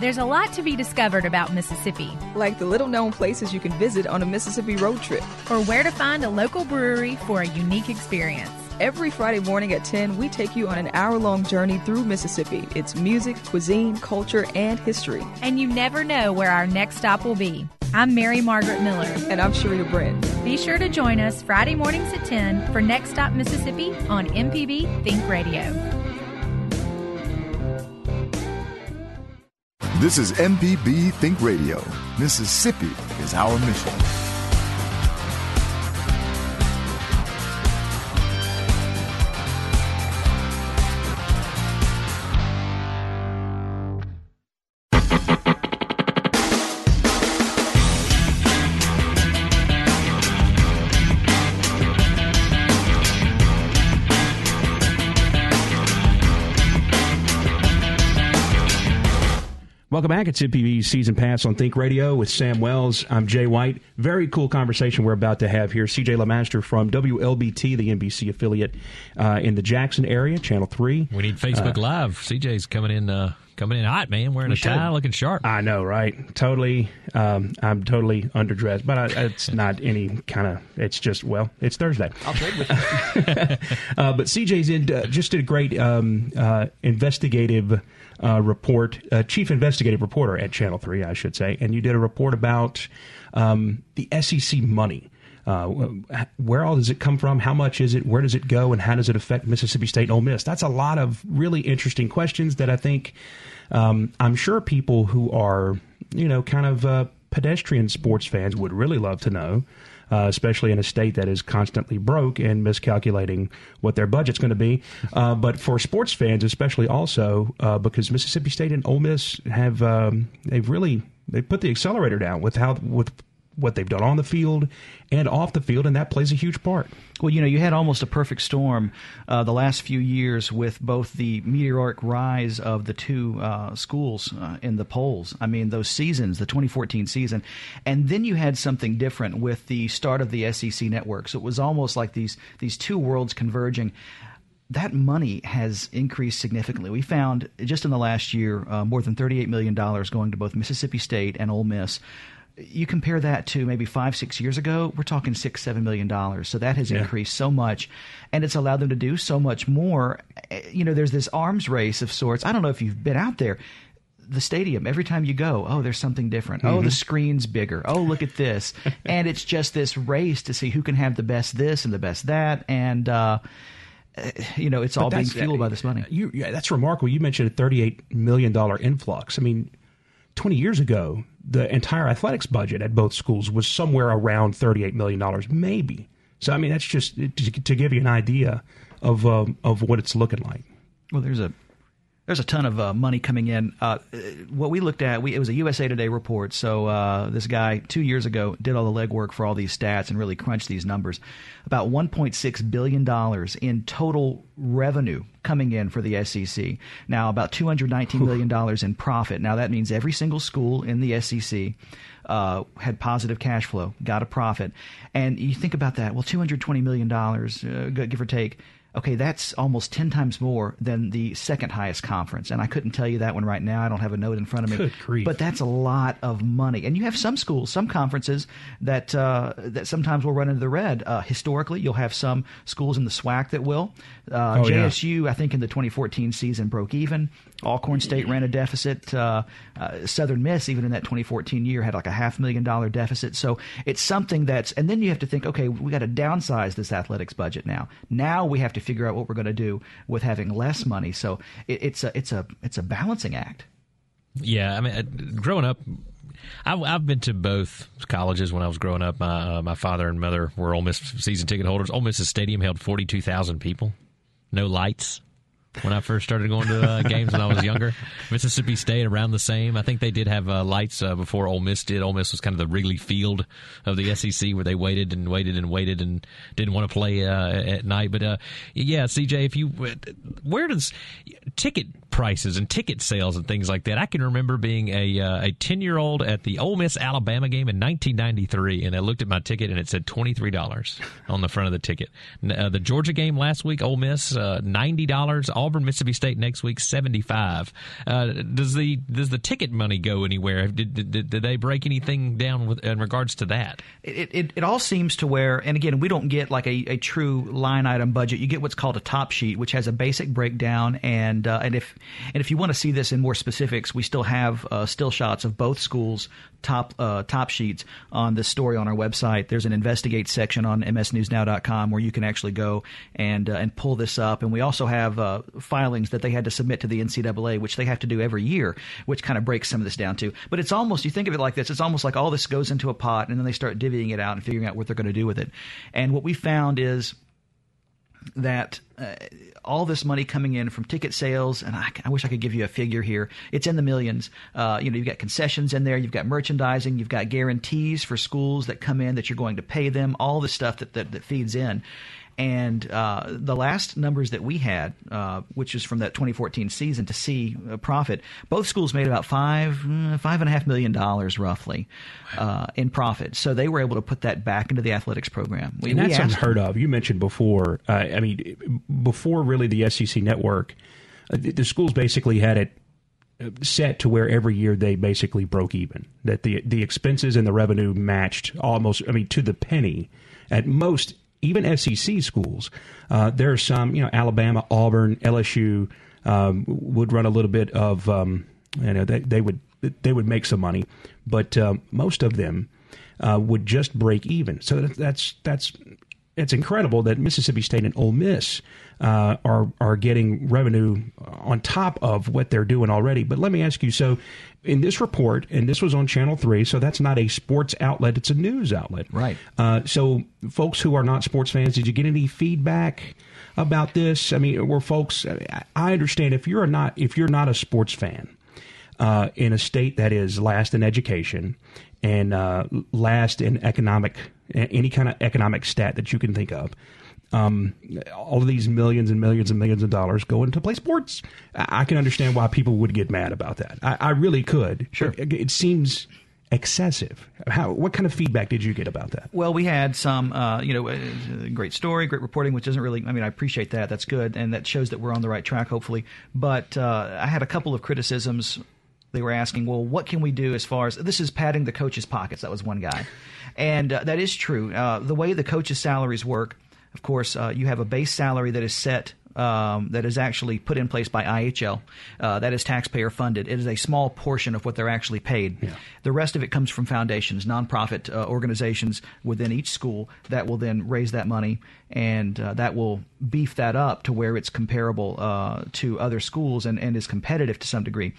There's a lot to be discovered about Mississippi. Like the little known places you can visit on a Mississippi road trip, or where to find a local brewery for a unique experience. Every Friday morning at 10, we take you on an hour long journey through Mississippi. It's music, cuisine, culture, and history. And you never know where our next stop will be. I'm Mary Margaret Miller. And I'm Sharita Brent. Be sure to join us Friday mornings at 10 for Next Stop Mississippi on MPB Think Radio. This is MPB Think Radio. Mississippi is our mission. Welcome back. It's MPB Season Pass on Think Radio with Sam Wells. I'm Jay White. Very cool conversation we're about to have here. CJ LeMaster from WLBT, the NBC affiliate uh, in the Jackson area, Channel 3. We need Facebook uh, Live. CJ's coming in. Uh, coming in hot, man. Wearing a tie, looking sharp. I know, right? Totally. Um, I'm totally underdressed, but I, it's not any kind of. It's just well, it's Thursday. I'll trade with you. uh, but CJ's in uh, just did a great um, uh, investigative uh, report, uh, chief investigative reporter at Channel 3, I should say, and you did a report about um, the SEC money. Uh, where all does it come from? How much is it? Where does it go? And how does it affect Mississippi State and Ole Miss? That's a lot of really interesting questions that I think um, I'm sure people who are, you know, kind of uh, pedestrian sports fans would really love to know uh, especially in a state that is constantly broke and miscalculating what their budget's going to be. Uh, but for sports fans, especially also uh, because Mississippi State and Ole Miss have um, they've really they put the accelerator down with how with what they've done on the field and off the field, and that plays a huge part. Well, you know, you had almost a perfect storm uh, the last few years with both the meteoric rise of the two uh, schools uh, in the polls. I mean, those seasons, the 2014 season, and then you had something different with the start of the SEC network. So it was almost like these these two worlds converging that money has increased significantly. We found just in the last year uh, more than $38 million going to both Mississippi State and Ole Miss you compare that to maybe five, six years ago, we're talking six, seven million dollars. So that has yeah. increased so much, and it's allowed them to do so much more. You know, there's this arms race of sorts. I don't know if you've been out there. The stadium, every time you go, oh, there's something different. Mm-hmm. Oh, the mm-hmm. screen's bigger. Oh, look at this. and it's just this race to see who can have the best this and the best that. And, uh, you know, it's but all being fueled by this money. You, yeah, that's remarkable. You mentioned a $38 million influx. I mean, 20 years ago, the entire athletics budget at both schools was somewhere around $38 million, maybe. So, I mean, that's just to, to give you an idea of, um, of what it's looking like. Well, there's a there's a ton of uh, money coming in. Uh, what we looked at, we, it was a USA Today report. So uh, this guy two years ago did all the legwork for all these stats and really crunched these numbers. About 1.6 billion dollars in total revenue coming in for the SEC. Now about 219 million dollars in profit. Now that means every single school in the SEC. Uh, had positive cash flow, got a profit, and you think about that. Well, two hundred twenty million dollars, uh, give or take Okay, that's almost 10 times more than the second highest conference. And I couldn't tell you that one right now. I don't have a note in front of me. But that's a lot of money. And you have some schools, some conferences that uh, that sometimes will run into the red. Uh, historically, you'll have some schools in the SWAC that will. Uh, oh, JSU, yeah. I think in the 2014 season, broke even. Alcorn State ran a deficit. Uh, uh, Southern Miss, even in that 2014 year, had like a half million dollar deficit. So it's something that's, and then you have to think, okay, we got to downsize this athletics budget now. Now we have to figure out what we're going to do with having less money. So it, it's a, it's a, it's a balancing act. Yeah, I mean, uh, growing up, I've, I've, been to both colleges when I was growing up. My uh, my father and mother were Ole Miss season ticket holders. Ole Miss's stadium held forty two thousand people, no lights, when I first started going to uh, games when I was younger. Mississippi State around the same. I think they did have uh, lights uh, before Ole Miss did. Ole Miss was kind of the Wrigley Field of the SEC, where they waited and waited and waited and didn't want to play uh, at night. But uh, yeah, CJ, if you where does ticket prices and ticket sales and things like that? I can remember being a uh, a ten year old at the Ole Miss Alabama game in 1993, and I looked at my ticket and it said twenty three dollars on the front of the ticket. Uh, the Georgia game last week, Ole Miss uh, ninety dollars. Auburn, Mississippi State next week seventy five. Uh, does the does the ticket money go anywhere? Did, did, did they break anything down with, in regards to that? It, it, it all seems to where, and again, we don't get like a, a true line item budget. You get what's called a top sheet, which has a basic breakdown, and uh, and if and if you want to see this in more specifics, we still have uh, still shots of both schools top uh, top sheets on this story on our website. There's an investigate section on msnewsnow.com where you can actually go and uh, and pull this up. And we also have uh, filings that they had to submit to the NCAA, which they have to do every year, which kind of breaks some of this down too. But it's almost you think of it like this: it's almost like all this goes into a pot, and then they start divvying it out and figuring out what they're going to do with it. And what we found is that uh, all this money coming in from ticket sales, and I, I, wish I could give you a figure here. It's in the millions. Uh, you know, you've got concessions in there, you've got merchandising, you've got guarantees for schools that come in that you're going to pay them, all the stuff that, that, that feeds in. And uh, the last numbers that we had, uh, which is from that 2014 season, to see a profit, both schools made about five, mm, five and a half million dollars roughly uh, in profit. So they were able to put that back into the athletics program. We, and that's unheard of. You mentioned before. Uh, I mean, before really the SEC network, uh, the schools basically had it uh, set to where every year they basically broke even. That the the expenses and the revenue matched almost. I mean, to the penny. At most even SEC schools. Uh, there are some, you know, Alabama, Auburn, LSU um, would run a little bit of, um, you know, they, they would they would make some money, but um, most of them uh, would just break even. So that's that's it's incredible that Mississippi State and Ole Miss uh, are are getting revenue on top of what they're doing already. But let me ask you: so in this report, and this was on Channel Three, so that's not a sports outlet; it's a news outlet, right? Uh, so, folks who are not sports fans, did you get any feedback about this? I mean, were folks? I understand if you're not if you're not a sports fan. Uh, in a state that is last in education and uh, last in economic any kind of economic stat that you can think of. Um, all of these millions and millions and millions of dollars go into play sports. I, I can understand why people would get mad about that. I, I really could. Sure, it, it, seems excessive. How? What kind of feedback did you get about that? Well, we had some, uh, you know, uh, great story, great reporting, which isn't really. I mean, I appreciate that. That's good, and that shows that we're on the right track, hopefully. But uh, I had a couple of criticisms they were asking, well, what can we do as far as this is padding the coaches' pockets? That was one guy, and uh, that is true. Uh, the way the coaches' salaries work, of course, uh, you have a base salary that is set. Um, that is actually put in place by IHL. Uh, that is taxpayer funded. It is a small portion of what they're actually paid. Yeah. The rest of it comes from foundations, nonprofit uh, organizations within each school that will then raise that money and uh, that will beef that up to where it's comparable to other schools and, and is competitive to some degree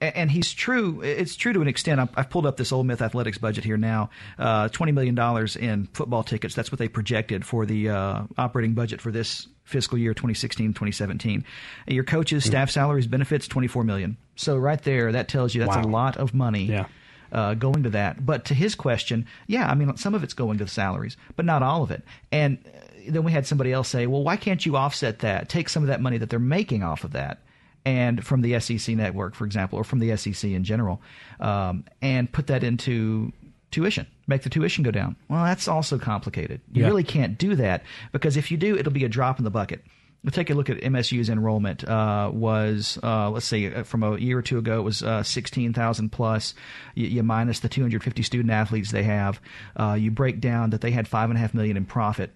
and he's true. It's true to an extent. I've pulled up this Ole Miss athletics budget here now. Uh, Twenty million dollars in football tickets. That's what they projected for the uh, operating budget for this fiscal year 2016-2017. Your coaches, mm-hmm. staff salaries, benefits, 24 million. So right there, that tells you that's wow. a lot of money. Yeah. Uh, going to that. But to his question, yeah, I mean, some of it's going to the salaries, but not all of it. And uh, then we had somebody else say, well, why can't you offset that? Take some of that money that they're making off of that and from the SEC network, for example, or from the SEC in general, um, and put that into tuition, make the tuition go down. Well, that's also complicated. You yeah. really can't do that because if you do, it'll be a drop in the bucket. We'll take a look at MSU's enrollment. Uh, was uh, let's see, uh, from a year or two ago, it was uh, sixteen thousand plus. You, you, minus the two hundred fifty student athletes they have. Uh, you break down that they had five and a half million in profit.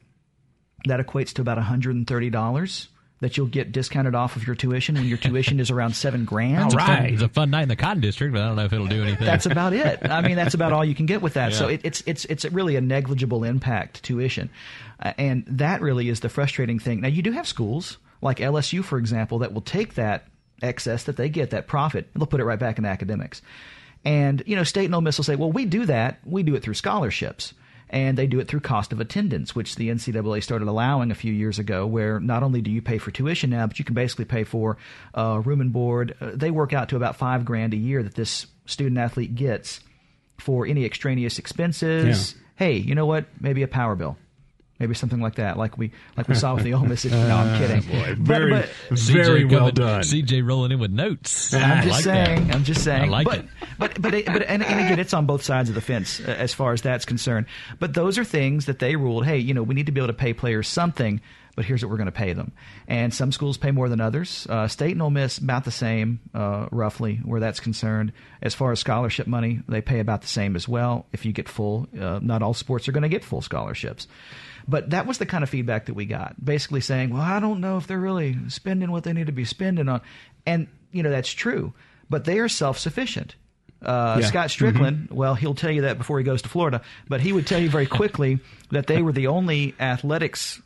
That equates to about one hundred and thirty dollars that you'll get discounted off of your tuition when your tuition is around seven grand. All right, it's a fun night in the Cotton District, but I don't know if it'll do anything. That's about it. I mean, that's about all you can get with that. Yeah. So it, it's it's it's really a negligible impact tuition, uh, and that really is the frustrating thing. Now you do have schools like LSU, for example, that will take that excess that they get, that profit, and they'll put it right back in academics. And you know, state and Ole Miss will say, "Well, we do that. We do it through scholarships." And they do it through cost of attendance, which the NCAA started allowing a few years ago. Where not only do you pay for tuition now, but you can basically pay for uh, room and board. Uh, they work out to about five grand a year that this student athlete gets for any extraneous expenses. Yeah. Hey, you know what? Maybe a power bill. Maybe something like that, like we like we saw with the Ole Miss. No, I'm kidding. boy, very, but- very well coming- done. CJ rolling in with notes. I'm just like saying. That. I'm just saying. I like but, it. But but but and, and again, it's on both sides of the fence uh, as far as that's concerned. But those are things that they ruled. Hey, you know, we need to be able to pay players something. But here's what we're going to pay them. And some schools pay more than others. Uh, State and Ole Miss about the same, uh, roughly, where that's concerned. As far as scholarship money, they pay about the same as well. If you get full, uh, not all sports are going to get full scholarships. But that was the kind of feedback that we got, basically saying, "Well, I don't know if they're really spending what they need to be spending on," and you know that's true. But they are self-sufficient. Uh, Yeah. Scott Stricklin, well, he'll tell you that before he goes to Florida, but he would tell you very quickly that they were the only athletics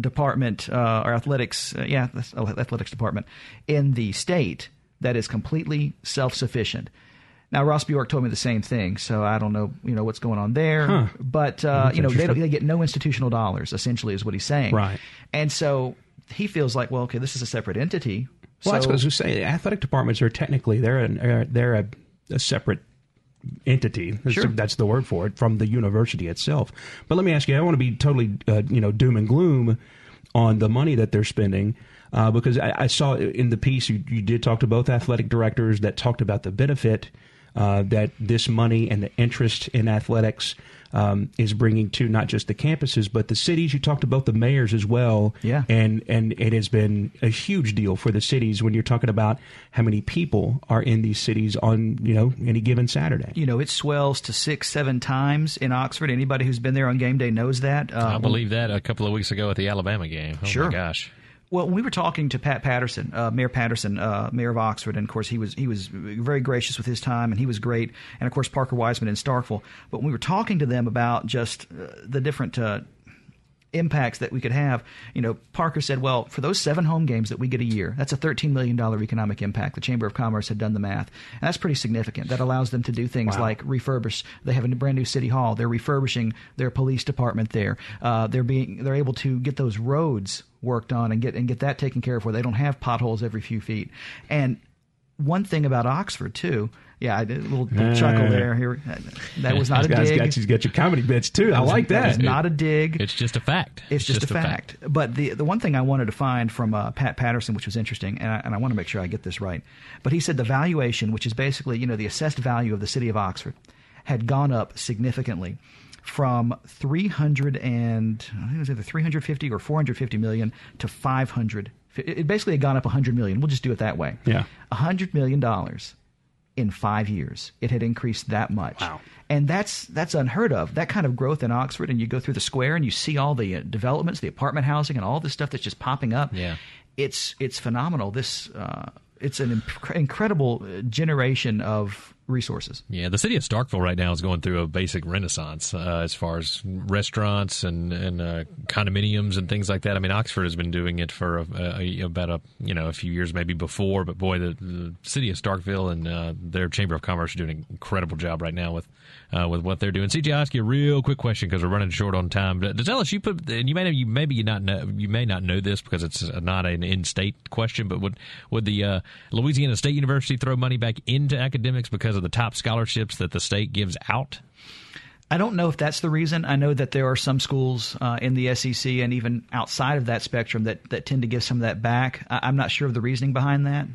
department uh, or athletics, uh, yeah, oh, athletics department in the state that is completely self-sufficient. Now Ross Bjork told me the same thing, so I don't know, you know, what's going on there. Huh. But uh, you know, they, they get no institutional dollars. Essentially, is what he's saying. Right. And so he feels like, well, okay, this is a separate entity. Well, that's so, what I was going to say. Athletic departments are technically they're an, uh, they're a, a separate entity. That's, Sure. that's the word for it from the university itself. But let me ask you. I want to be totally uh, you know doom and gloom on the money that they're spending. Uh, because I, I saw in the piece you, you did talk to both athletic directors that talked about the benefit uh, that this money and the interest in athletics um, is bringing to not just the campuses but the cities. You talked about the mayors as well, Yeah. and and it has been a huge deal for the cities when you're talking about how many people are in these cities on you know any given Saturday. you know, it swells to six, seven times in Oxford. Anybody who's been there on game day knows that. Uh, I believe that a couple of weeks ago at the Alabama game. Oh Sure. my gosh. Well, we were talking to Pat Patterson, uh, Mayor Patterson, uh, Mayor of Oxford, and of course he was he was very gracious with his time, and he was great, and of course Parker Wiseman in Starkville. But when we were talking to them about just uh, the different uh, impacts that we could have, you know, Parker said, well, for those seven home games that we get a year, that's a $13 million economic impact. The Chamber of Commerce had done the math. And that's pretty significant. That allows them to do things Wow. like refurbish. They have a brand new city hall. They're refurbishing their police department there. Uh, they're being, they're able to get those roads worked on and get, and get that taken care of where they don't have potholes every few feet. And one thing about Oxford too, yeah, I did a little, little chuckle there. Here, that was not a Guys dig. got, he's got your comedy bits too. I like That was that. not a dig. It's just a fact. It's just, a, fact. But the the one thing I wanted to find from uh, Pat Patterson, which was interesting, and I, and I want to make sure I get this right, but he said the valuation, which is basically you know the assessed value of the city of Oxford, had gone up significantly from 300 and I think it was either 350 or 450 million to 500. It it basically had gone up 100 million. We'll just do it that way. Yeah. 100 million dollars in five years. It had increased that much. Wow. And that's that's unheard of. That kind of growth in Oxford, and you go through the square and you see all the uh, developments, the apartment housing, and all this stuff that's just popping up. Yeah. it's it's phenomenal. This uh, it's an inc- incredible uh, generation of resources. Yeah, the city of Starkville right now is going through a basic renaissance uh, as far as restaurants and and uh, condominiums and things like that. I mean, Oxford has been doing it for a, a, about a you know a few years maybe before, but boy, the, the city of Starkville and uh, their chamber of commerce are doing an incredible job right now with uh, with what they're doing. CJ, I'll ask you a real quick question because we're running short on time. Us, you put and you may you maybe you not know you may not know this because it's not an in-state question, but would would the uh, Louisiana State University throw money back into academics because of the top scholarships that the state gives out? I don't know if that's the reason. I know that there are some schools uh, in the SEC and even outside of that spectrum that, that tend to give some of that back. I, I'm not sure of the reasoning behind that,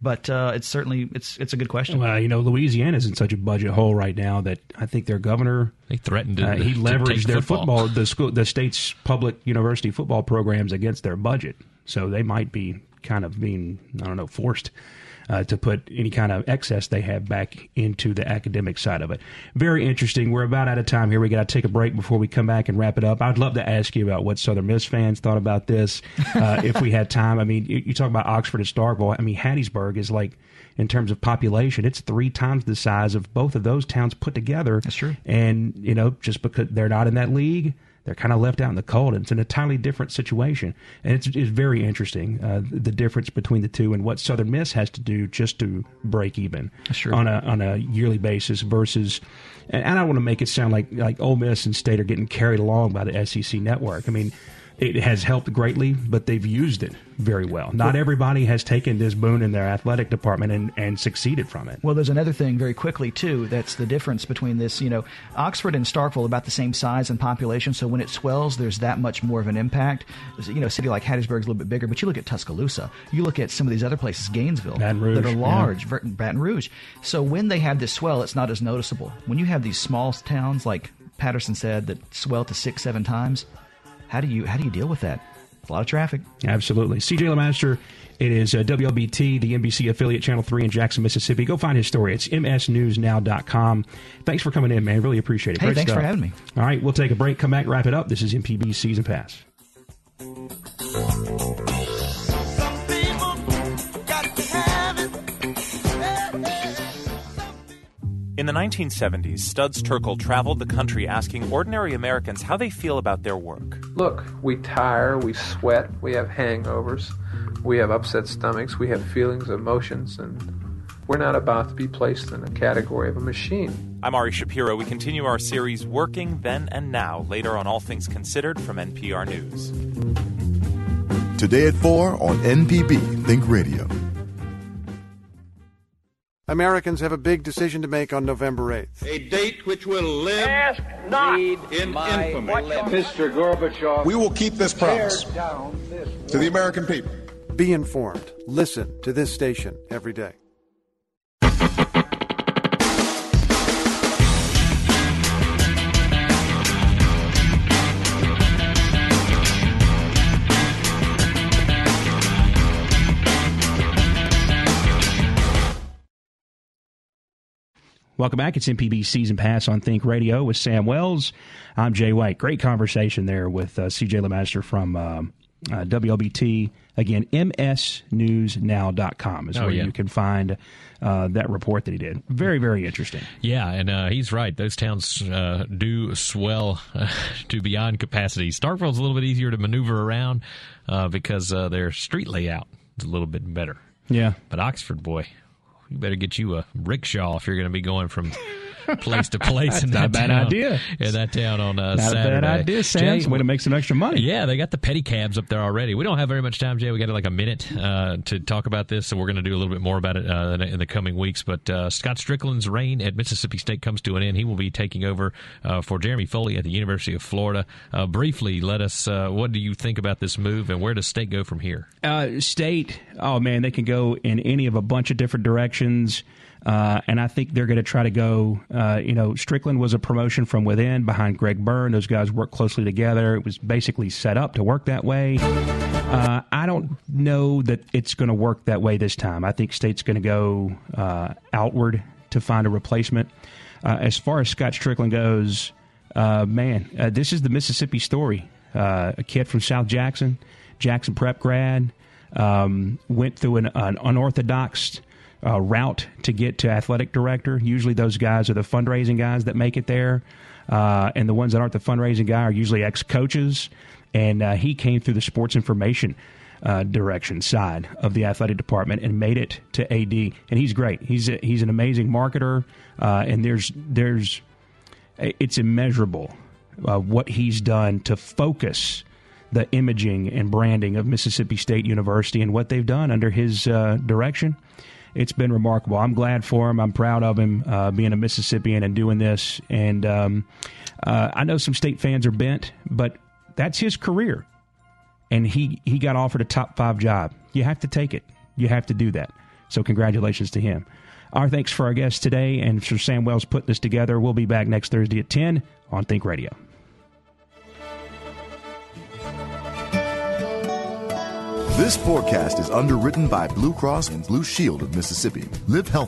but uh, it's certainly it's it's a good question. Well, you know, Louisiana's in such a budget hole right now that I think their governor They threatened to, uh, he to leveraged take their football. football, the school, the state's public university football programs against their budget. So they might be kind of being, I don't know, forced uh, to put any kind of excess they have back into the academic side of it. Very interesting. We're about out of time here. We got to take a break before we come back and wrap it up. I'd love to ask you about what Southern Miss fans thought about this uh, if we had time. I mean, you, you talk about Oxford and Starkville. I mean, Hattiesburg is like in terms of population, it's three times the size of both of those towns put together. That's true. And you know, just because they're not in that league, they're kind of left out in the cold. And it's an entirely different situation, and it's, it's very interesting uh, the difference between the two and what Southern Miss has to do just to break even Sure. on a on a yearly basis versus. And I don't want to make it sound like like Ole Miss and State are getting carried along by the SEC network. I mean. It has helped greatly, but they've used it very well. Not everybody has taken this boon in their athletic department and, and succeeded from it. Well, there's another thing very quickly too. That's the difference between this. You know, Oxford and Starkville are about the same size and population, so when it swells, there's that much more of an impact. You know, a city like Hattiesburg is a little bit bigger, but you look at Tuscaloosa, you look at some of these other places, Gainesville, Baton Rouge, that are yeah. large, Ver- Baton Rouge. So when they have this swell, it's not as noticeable. When you have these small towns like Patterson said that swell to six, seven times, how do you how do you deal with that? It's a lot of traffic. Absolutely. CJ Lemaster, it is uh, WLBT, the NBC affiliate, Channel 3 in Jackson, Mississippi. Go find his story. It's msnewsnow.com. Thanks for coming in, man. Really appreciate it. Hey, Great thanks for having me. All right, we'll take a break, come back, wrap it up. This is MPB Season Pass. In the 1970s, Studs Terkel traveled the country asking ordinary Americans how they feel about their work. Look, we tire, we sweat, we have hangovers, we have upset stomachs, we have feelings, emotions, and we're not about to be placed in a category of a machine. I'm Ari Shapiro. We continue our series Working Then and Now later on All Things Considered from NPR News. Today at 4 on MPB Think Radio. Americans have a big decision to make on November 8th. A date which will live in infamy. Mr. Gorbachev. We will keep this promise to the American people. Be informed. Listen to this station every day. Welcome back. It's MPB Season Pass on Think Radio with Sam Wells. I'm Jay White. Great conversation there with uh, CJ Lemaster from um, uh, WLBT. Again, msnewsnow.com is Oh, where yeah. you can find uh, that report that he did. Very, very interesting. Yeah, and uh, he's right. Those towns uh, do swell uh, to beyond capacity. Starkville's a little bit easier to maneuver around uh, because uh, their street layout is a little bit better. Yeah. But Oxford, boy, you better get you a rickshaw if you're going to be going from place to place That's in not that a bad town. idea. In that town on uh, Not Saturday. a bad idea, Sam. Jay, Some way to make some extra money. yeah, they got the pedicabs up there already. We don't have very much time, Jay. We got like a minute uh, to talk about this, so we're going to do a little bit more about it uh, in, in the coming weeks. But uh, Scott Stricklin's reign at Mississippi State comes to an end. He will be taking over uh, for Jeremy Foley at the University of Florida. Uh, briefly, let us. Uh, what do you think about this move, and where does State go from here? Uh, state, oh man, they can go in any of a bunch of different directions. Uh, and I think they're going to try to go. Uh, you know, Stricklin was a promotion from within behind Greg Byrne. Those guys worked closely together. It was basically set up to work that way. Uh, I don't know that it's going to work that way this time. I think State's going to go uh, outward to find a replacement. Uh, as far as Scott Stricklin goes, uh, man, this is the Mississippi story. A kid from South Jackson, Jackson Prep grad, um, went through an, an unorthodox uh, route to get to athletic director. Usually, those guys are the fundraising guys that make it there, uh, and the ones that aren't the fundraising guy are usually ex coaches. And uh, he came through the sports information uh, direction side of the athletic department and made it to AD. And he's great. He's a, he's an amazing marketer, uh, and there's there's it's immeasurable uh, what he's done to focus the imaging and branding of Mississippi State University and what they've done under his uh, direction. It's been remarkable. I'm glad for him. I'm proud of him uh, being a Mississippian and doing this. And um, uh, I know some state fans are bent, but that's his career. And he, he got offered a top five job. You have to take it. You have to do that. So congratulations to him. Our thanks for our guests today and for Sam Wells putting this together. We'll be back next Thursday at 10 on Think Radio. This forecast is underwritten by Blue Cross and Blue Shield of Mississippi. Live healthy.